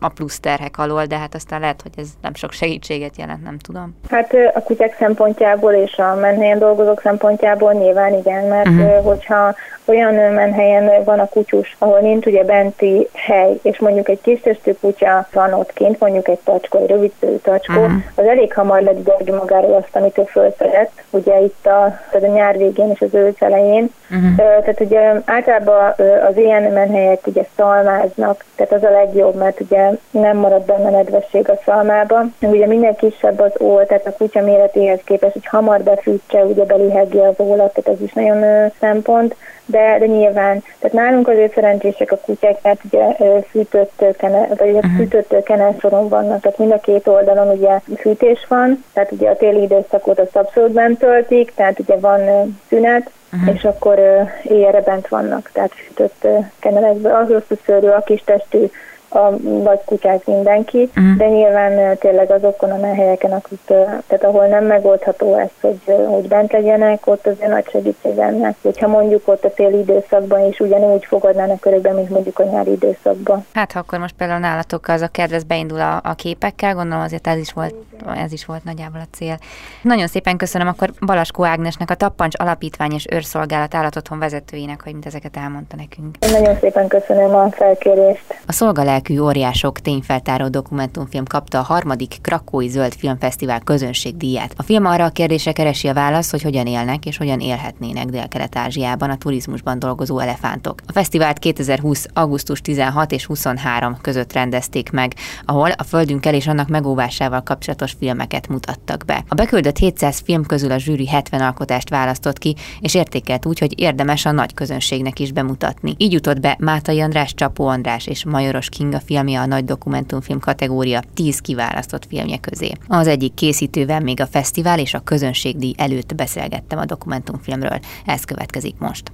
a plusz terhek alól, de hát aztán lehet, hogy ez nem sok segítséget jelent, nem tudom.
Hát a kutyák szempontjából és a menhelyen dolgozók szempontjából nyilván igen, mert uh-huh. hogyha olyan menhelyen van a kutyus, ahol nincs ugye benti hely, és mondjuk egy kis testű kutya van ott kint, mondjuk egy tacskó, egy rövid tacskó, uh-huh. az elég hamar ledidorgi magáról azt, amit ő fölszedett, ugye itt a, tehát a nyár végén és az ősz elején. Uh-huh. Tehát ugye általában az ilyen menhelyek ugye szalmáznak, tehát az a legjobb, mert ugye nem marad benne nedvesség a szalmában. Ugye minél kisebb az ól, tehát a kutya méretéhez képest, hogy hamar befűtse, ugye belihegje az ólat, tehát ez is nagyon szempont de, de nyilván, tehát nálunk azért szerencsések a kutyák, mert ugye fűtött, kene, vagy uh-huh. fűtött kenelsoron vannak, tehát mind a két oldalon ugye fűtés van, tehát ugye a téli időszakot azt abszolút bent töltik, tehát ugye van szünet, uh-huh. és akkor éjjelre bent vannak, tehát fűtött kenelekből. Az rossz szőrű, a kis testű a vagy kutyák mindenki, uh-huh. de nyilván tényleg azokon a helyeken, akik, tehát ahol nem megoldható ez, hogy, hogy bent legyenek, ott azért nagy segítség lenne. Hogyha mondjuk ott a téli időszakban is ugyanúgy fogadnának körülben, mint mondjuk a nyári időszakban.
Hát ha akkor most például nálatok az a kedvez beindul a, a képekkel, gondolom azért ez is volt, ez is volt nagyjából a cél. Nagyon szépen köszönöm akkor Balaskó Ágnesnek, a Tappancs Alapítvány és Őrszolgálat állatotthon vezetőjének, hogy ezeket elmondta nekünk.
Én nagyon szépen köszönöm a felkérést.
A szolgálás lelkű óriások tényfeltáró dokumentumfilm kapta a harmadik Krakói Zöld Filmfesztivál közönségdíját. A film arra a kérdése keresi a választ, hogy hogyan élnek és hogyan élhetnének Dél-Kelet-Ázsiában a turizmusban dolgozó elefántok. A fesztivált 2020. augusztus 16 és 23 között rendezték meg, ahol a földünkkel és annak megóvásával kapcsolatos filmeket mutattak be. A beküldött 700 film közül a zsűri 70 alkotást választott ki, és értékelt úgy, hogy érdemes a nagy közönségnek is bemutatni. Így jutott be Mátai András, Csapó András és Majoros King Kinga filmje a nagy dokumentumfilm kategória 10 kiválasztott filmje közé. Az egyik készítővel még a fesztivál és a közönségdíj előtt beszélgettem a dokumentumfilmről. Ez következik most.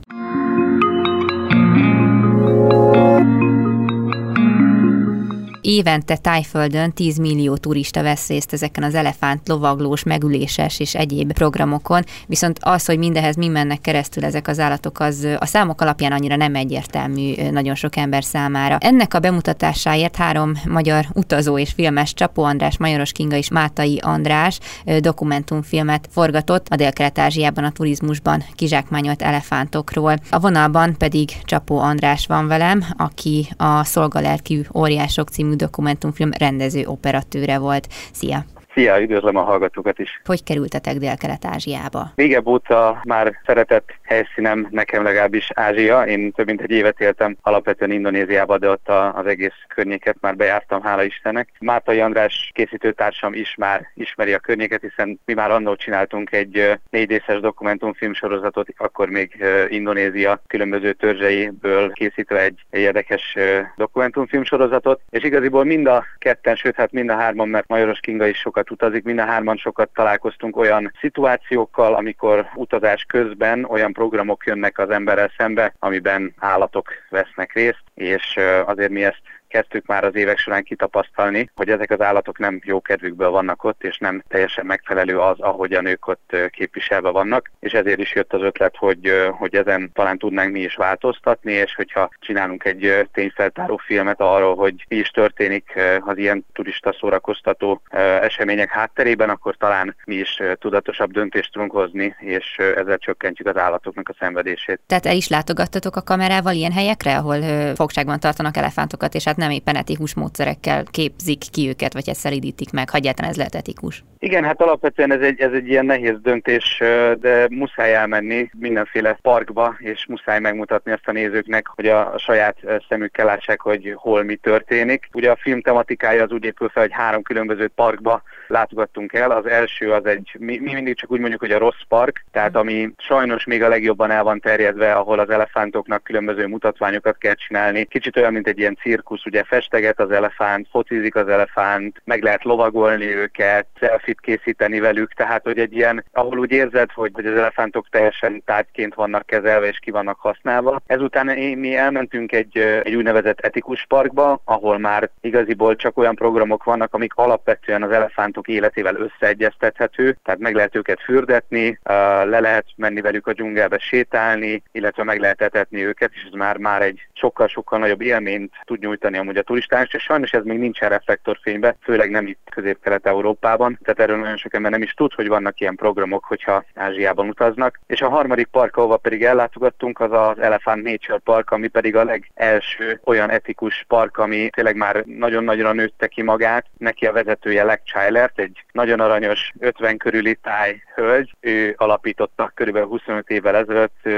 Évente Tájföldön 10 millió turista vesz részt ezeken az elefánt, lovaglós, megüléses és egyéb programokon, viszont az, hogy mindehez mi mennek keresztül ezek az állatok, az a számok alapján annyira nem egyértelmű nagyon sok ember számára. Ennek a bemutatásáért három magyar utazó és filmes Csapó András, Majoros Kinga és Mátai András dokumentumfilmet forgatott a Dél-Kelet-Ázsiában a turizmusban kizsákmányolt elefántokról. A vonalban pedig Csapó András van velem, aki a Szolgalelkű óriások című dokumentumfilm rendező operatőre volt. Szia!
Szia, üdvözlöm a hallgatókat is.
Hogy kerültetek Dél-Kelet-Ázsiába?
Régebb óta már szeretett helyszínem nekem legalábbis Ázsia. Én több mint egy évet éltem alapvetően Indonéziába, de ott az egész környéket már bejártam, hála Istennek. Mártai András készítőtársam is már ismeri a környéket, hiszen mi már annól csináltunk egy négy részes dokumentumfilm sorozatot, akkor még Indonézia különböző törzseiből készítve egy, egy érdekes dokumentumfilm sorozatot, és igaziból mind a ketten, sőt hát mind a hárman, mert Majoros Kinga is sokat utazik, mind a hárman sokat találkoztunk olyan szituációkkal, amikor utazás közben olyan programok jönnek az emberrel szembe, amiben állatok vesznek részt, és azért mi ezt kezdtük már az évek során kitapasztalni, hogy ezek az állatok nem jó kedvükből vannak ott, és nem teljesen megfelelő az, ahogyan ők ott képviselve vannak, és ezért is jött az ötlet, hogy, hogy ezen talán tudnánk mi is változtatni, és hogyha csinálunk egy tényfeltáró filmet arról, hogy mi is történik az ilyen turista szórakoztató események hátterében, akkor talán mi is tudatosabb döntést tudunk hozni, és ezzel csökkentjük az állatoknak a szenvedését.
Tehát el is látogattatok a kamerával ilyen helyekre, ahol fogságban tartanak elefántokat, és hát nem éppen etikus módszerekkel képzik ki őket, vagy ezt szelidítik meg, ha egyáltalán ez lehet etikus.
Igen, hát alapvetően ez egy, ez egy ilyen nehéz döntés, de muszáj elmenni mindenféle parkba, és muszáj megmutatni azt a nézőknek, hogy a, saját szemükkel lássák, hogy hol mi történik. Ugye a film tematikája az úgy épül fel, hogy három különböző parkba látogattunk el. Az első az egy, mi, mi mindig csak úgy mondjuk, hogy a rossz park, tehát ami sajnos még a legjobban el van terjedve, ahol az elefántoknak különböző mutatványokat kell csinálni. Kicsit olyan, mint egy ilyen cirkusz, ugye festeget az elefánt, focizik az elefánt, meg lehet lovagolni őket, selfit készíteni velük, tehát hogy egy ilyen, ahol úgy érzed, hogy, az elefántok teljesen tárgyként vannak kezelve és ki vannak használva. Ezután mi elmentünk egy, egy úgynevezett etikus parkba, ahol már igaziból csak olyan programok vannak, amik alapvetően az elefántok életével összeegyeztethető, tehát meg lehet őket fürdetni, le lehet menni velük a dzsungelbe sétálni, illetve meg lehet etetni őket, és ez már, már egy sokkal-sokkal nagyobb élményt tud nyújtani amúgy a turistának, és sajnos ez még nincsen reflektorfénybe, főleg nem itt közép-kelet-európában, tehát erről nagyon sok ember nem is tud, hogy vannak ilyen programok, hogyha Ázsiában utaznak. És a harmadik park, ahova pedig ellátogattunk, az az Elephant Nature Park, ami pedig a legelső olyan etikus park, ami tényleg már nagyon nagyra nőtte ki magát. Neki a vezetője Leg Chilert, egy nagyon aranyos 50 körüli táj hölgy. Ő alapította körülbelül 25 évvel ezelőtt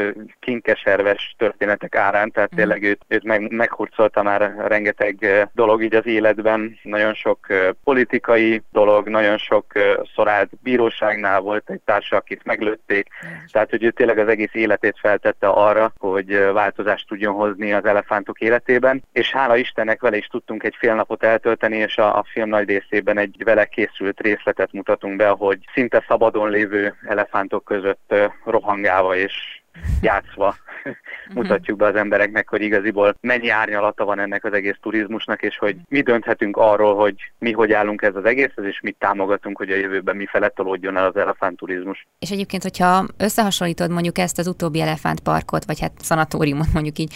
kinkeserves történetek árán, tehát mm. tényleg őt, őt meg, meghurcolta már rengeteg dolog így az életben, nagyon sok politikai dolog, nagyon sok szorált bíróságnál volt egy társa, akit meglőtték, tehát hogy ő tényleg az egész életét feltette arra, hogy változást tudjon hozni az elefántok életében, és hála Istennek vele is tudtunk egy fél napot eltölteni, és a, a film nagy részében egy vele készült részletet mutatunk be, hogy szinte szabadon lévő elefántok között rohangálva és játszva [laughs] mutatjuk be az embereknek, hogy igaziból mennyi árnyalata van ennek az egész turizmusnak, és hogy mi dönthetünk arról, hogy mi hogy állunk ez az egészhez, és mit támogatunk, hogy a jövőben mi felett tolódjon el az elefántturizmus.
És egyébként, hogyha összehasonlítod mondjuk ezt az utóbbi elefántparkot, vagy hát szanatóriumot mondjuk így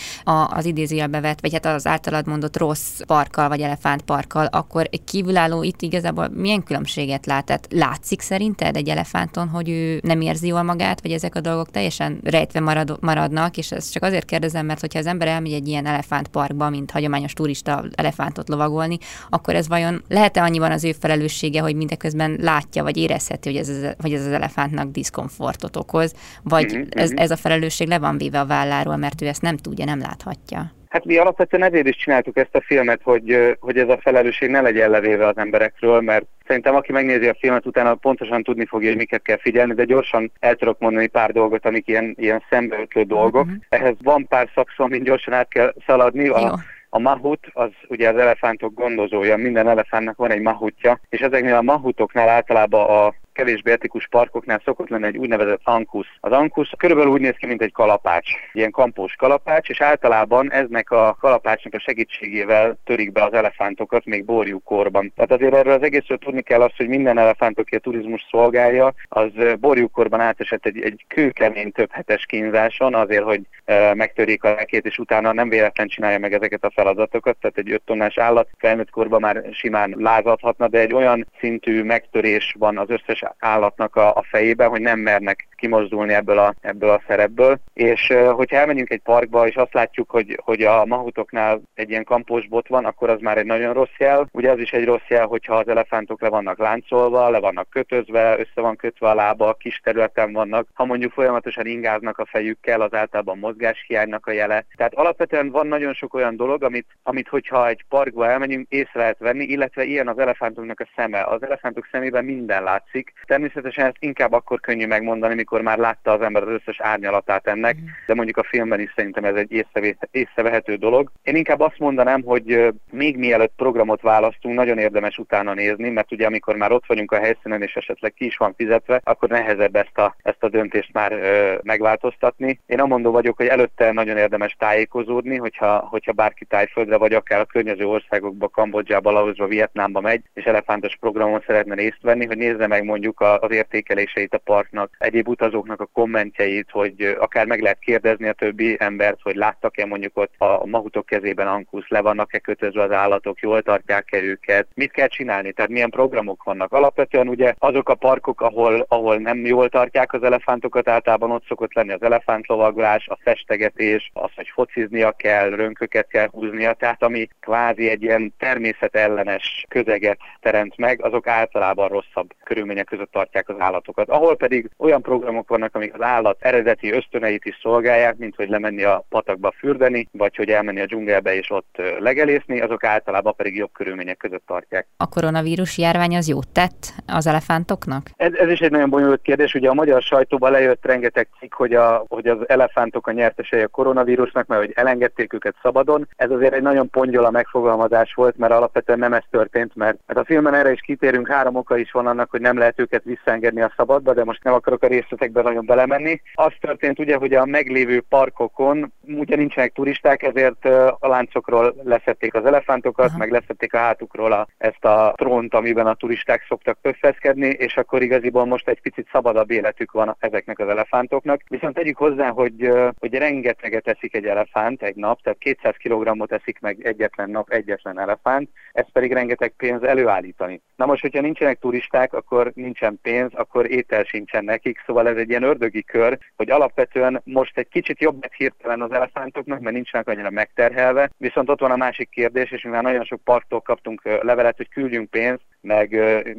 az idézőjelbe vett, vagy hát az általad mondott rossz parkkal, vagy elefántparkkal, akkor egy kívülálló itt igazából milyen különbséget lát? Tehát látszik szerinted egy elefánton, hogy ő nem érzi jól magát, vagy ezek a dolgok teljesen rejtve marad, maradnak, és ezt csak azért kérdezem, mert hogyha az ember elmegy egy ilyen elefántparkba, mint hagyományos turista elefántot lovagolni, akkor ez vajon lehet-e annyiban az ő felelőssége, hogy mindeközben látja, vagy érezheti, hogy ez, az, hogy ez az elefántnak diszkomfortot okoz, vagy mm-hmm. ez, ez a felelősség le van véve a válláról, mert ő ezt nem tudja, nem láthatja?
Hát mi alapvetően ezért is csináltuk ezt a filmet, hogy, hogy ez a felelősség ne legyen levéve az emberekről, mert szerintem aki megnézi a filmet, utána pontosan tudni fogja, hogy miket kell figyelni, de gyorsan el tudok mondani pár dolgot, amik ilyen, ilyen szembeötlő dolgok. Uh-huh. Ehhez van pár szakszó, amit gyorsan át kell szaladni. A, a mahut az ugye az elefántok gondozója, minden elefántnak van egy mahutja, és ezeknél a mahutoknál általában a kevésbé etikus parkoknál szokott lenni egy úgynevezett ankusz. Az ankusz körülbelül úgy néz ki, mint egy kalapács, ilyen kampós kalapács, és általában eznek a kalapácsnak a segítségével törik be az elefántokat még borjúkorban. Tehát azért erről az egészről tudni kell azt, hogy minden elefánt, aki a turizmus szolgálja, az borjúkorban átesett egy, egy kőkemény több hetes kínzáson azért, hogy e, megtörik a lekét, és utána nem véletlen csinálja meg ezeket a feladatokat. Tehát egy 5 tonnás állat felnőtt korban már simán lázadhatna, de egy olyan szintű megtörés van az összes állatnak a, a fejében, hogy nem mernek kimozdulni ebből a, ebből a szerepből. És hogyha elmegyünk egy parkba, és azt látjuk, hogy, hogy a mahutoknál egy ilyen kampós bot van, akkor az már egy nagyon rossz jel. Ugye az is egy rossz jel, hogyha az elefántok le vannak láncolva, le vannak kötözve, össze van kötve a lába, kis területen vannak. Ha mondjuk folyamatosan ingáznak a fejükkel, az általában mozgáshiánynak a jele. Tehát alapvetően van nagyon sok olyan dolog, amit, amit hogyha egy parkba elmegyünk, észre lehet venni, illetve ilyen az elefántoknak a szeme. Az elefántok szemében minden látszik. Természetesen ezt inkább akkor könnyű megmondani, amikor már látta az ember az összes árnyalatát ennek, mm. de mondjuk a filmben is szerintem ez egy észrevehető dolog. Én inkább azt mondanám, hogy még mielőtt programot választunk, nagyon érdemes utána nézni, mert ugye amikor már ott vagyunk a helyszínen, és esetleg ki is van fizetve, akkor nehezebb ezt a, ezt a döntést már ö, megváltoztatni. Én amondó vagyok, hogy előtte nagyon érdemes tájékozódni, hogyha, hogyha bárki tájföldre, vagy akár a környező országokba, Kambodzsába, Laosba, Vietnámba megy, és elefántos programon szeretne részt venni, hogy nézze meg mondjuk az értékeléseit a parknak, egyéb utazóknak a kommentjeit, hogy akár meg lehet kérdezni a többi embert, hogy láttak-e mondjuk ott a mahutok kezében ankusz, le vannak-e kötözve az állatok, jól tartják-e őket, mit kell csinálni, tehát milyen programok vannak. Alapvetően ugye azok a parkok, ahol, ahol nem jól tartják az elefántokat, általában ott szokott lenni az elefántlovaglás, a festegetés, az, hogy fociznia kell, rönköket kell húznia, tehát ami kvázi egy ilyen természetellenes közeget teremt meg, azok általában rosszabb körülmények között tartják az állatokat. Ahol pedig olyan programok vannak, amik az állat eredeti ösztöneit is szolgálják, mint hogy lemenni a patakba fürdeni, vagy hogy elmenni a dzsungelbe és ott legelészni, azok általában pedig jobb körülmények között tartják.
A koronavírus járvány az jót tett az elefántoknak?
Ez, ez is egy nagyon bonyolult kérdés. Ugye a magyar sajtóban lejött rengeteg cikk, hogy, a, hogy az elefántok a nyertesei a koronavírusnak, mert hogy elengedték őket szabadon. Ez azért egy nagyon pongyola megfogalmazás volt, mert alapvetően nem ez történt, mert hát a filmen erre is kitérünk, három oka is van annak, hogy nem lehet őket visszaengedni a szabadba, de most nem akarok a részletekbe nagyon belemenni. Az történt ugye, hogy a meglévő parkokon ugye nincsenek turisták, ezért a láncokról leszették az elefántokat, Aha. meg leszették a hátukról a, ezt a trónt, amiben a turisták szoktak pöffeszkedni, és akkor igaziból most egy picit szabadabb életük van ezeknek az elefántoknak. Viszont tegyük hozzá, hogy, hogy rengeteget eszik egy elefánt egy nap, tehát 200 kg-ot eszik meg egyetlen nap egyetlen elefánt, ez pedig rengeteg pénz előállítani. Na most, hogyha nincsenek turisták, akkor nincsen pénz, akkor étel sincsen nekik, szóval ez egy ilyen ördögi kör, hogy alapvetően most egy kicsit jobb lett hirtelen az elefántoknak, mert nincsenek annyira megterhelve, viszont ott van a másik kérdés, és mivel nagyon sok parktól kaptunk levelet, hogy küldjünk pénzt, meg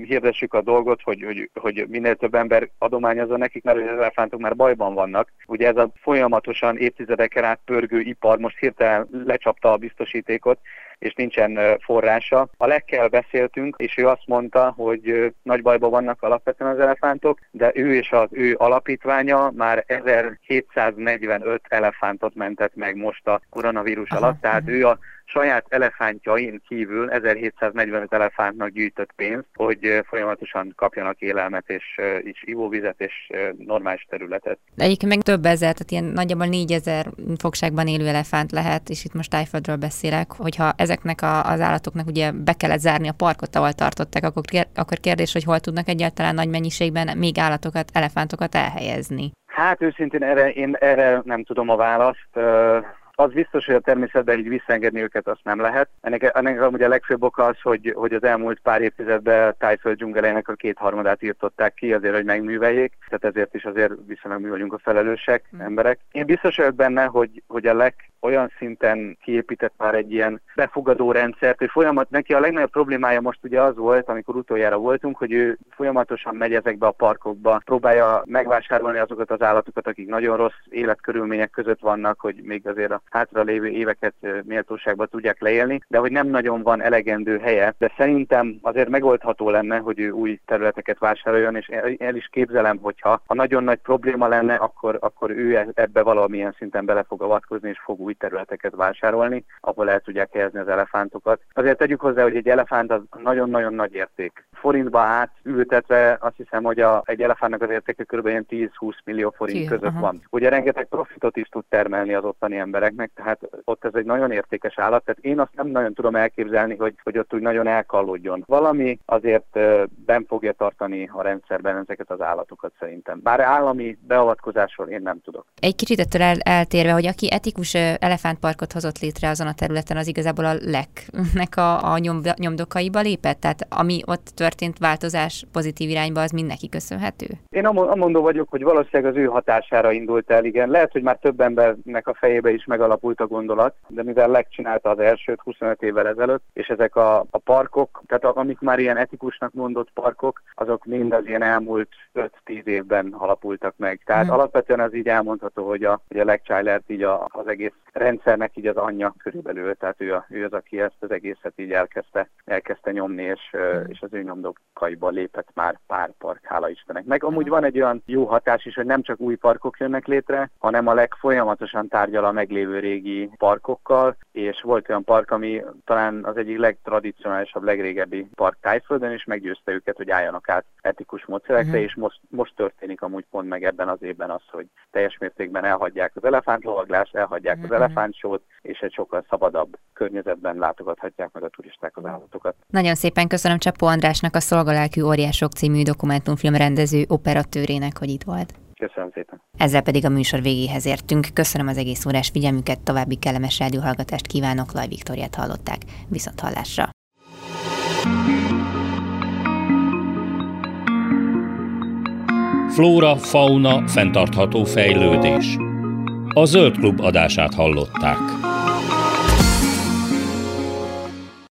hirdessük a dolgot, hogy, hogy, hogy minél több ember adományozza nekik, mert az elefántok már bajban vannak. Ugye ez a folyamatosan évtizedeken át pörgő ipar most hirtelen lecsapta a biztosítékot, és nincsen forrása. A lekkel beszéltünk, és ő azt mondta, hogy nagy bajban vannak alapvetően az elefántok, de ő és az ő alapítványa már 1745 elefántot mentett meg most a koronavírus Aha. alatt, tehát ő a saját elefántjain kívül 1745 elefántnak gyűjtött pénzt, hogy folyamatosan kapjanak élelmet és, és ivóvizet és normális területet.
De egyébként meg több ezer, tehát ilyen nagyjából 4000 fogságban élő elefánt lehet, és itt most tájföldről beszélek, hogyha ezeknek a, az állatoknak ugye be kellett zárni a parkot, ahol tartották, akkor, akkor kérdés, hogy hol tudnak egyáltalán nagy mennyiségben még állatokat, elefántokat elhelyezni.
Hát őszintén erre, én erre nem tudom a választ az biztos, hogy a természetben így visszaengedni őket azt nem lehet. Ennek, ennek amúgy a legfőbb oka az, hogy, hogy az elmúlt pár évtizedben tájföld dzsungelének a kétharmadát írtották ki azért, hogy megműveljék, tehát ezért is azért viszonylag mi vagyunk a felelősek, mm. emberek. Én biztos vagyok benne, hogy, hogy a leg, olyan szinten kiépített már egy ilyen befogadó rendszert, hogy folyamat, neki a legnagyobb problémája most ugye az volt, amikor utoljára voltunk, hogy ő folyamatosan megy ezekbe a parkokba, próbálja megvásárolni azokat az állatokat, akik nagyon rossz életkörülmények között vannak, hogy még azért a hátra lévő éveket méltóságban tudják leélni, de hogy nem nagyon van elegendő helye, de szerintem azért megoldható lenne, hogy ő új területeket vásároljon, és el is képzelem, hogyha ha nagyon nagy probléma lenne, akkor, akkor ő e- ebbe valamilyen szinten bele fog avatkozni, és fog új területeket vásárolni, ahol el tudják helyezni az elefántokat. Azért tegyük hozzá, hogy egy elefánt az nagyon-nagyon nagy érték. Forintba átültetve azt hiszem, hogy a, egy elefántnak az értéke kb. 10-20 millió forint Ki, között aha. van. Ugye rengeteg profitot is tud termelni az ottani embereknek, tehát ott ez egy nagyon értékes állat, tehát én azt nem nagyon tudom elképzelni, hogy, hogy ott úgy nagyon elkallódjon. Valami azért ben fogja tartani a rendszerben ezeket az állatokat szerintem. Bár állami beavatkozásról én nem tudok.
Egy kicsit ettől el, eltérve, hogy aki etikus elefántparkot hozott létre azon a területen, az igazából a leknek a, a nyom, nyomdokaiba lépett? Tehát ami ott történt változás pozitív irányba, az mindenki köszönhető?
Én amondó vagyok, hogy valószínűleg az ő hatására indult el, igen. Lehet, hogy már több embernek a fejébe is megalapult a gondolat, de mivel legcsinálta az elsőt 25 évvel ezelőtt, és ezek a, a parkok, tehát amik már ilyen etikusnak mondott parkok, azok mind az ilyen elmúlt 5-10 évben alapultak meg. Tehát hmm. alapvetően az így elmondható, hogy a, hogy a Legchild így a, az egész rendszernek így az anyja körülbelül, tehát ő, a, ő az, aki ezt az egészet így elkezdte, elkezdte nyomni, és, mm. és az ő nyomdokaiba lépett már pár park, hála Istennek. Meg amúgy van egy olyan jó hatás is, hogy nem csak új parkok jönnek létre, hanem a legfolyamatosan tárgyal a meglévő régi parkokkal, és volt olyan park, ami talán az egyik legtradicionálisabb, legrégebbi park Tájföldön, és meggyőzte őket, hogy álljanak át etikus módszerekre, mm. és most, most történik amúgy pont meg ebben az évben az, hogy teljes mértékben elhagyják az elefántlovaglást, elhagyják mm. az elefántsót, és egy sokkal szabadabb környezetben látogathatják meg a turisták az állatokat.
Nagyon szépen köszönöm Csapó Andrásnak, a Szolgalelkű Óriások című dokumentumfilm rendező operatőrének, hogy itt volt.
Köszönöm szépen.
Ezzel pedig a műsor végéhez értünk. Köszönöm az egész órás figyelmüket, további kellemes rádióhallgatást kívánok, Laj Viktoriát hallották. Viszont hallásra.
Flóra, fauna, fenntartható fejlődés. A Zöld Klub adását hallották.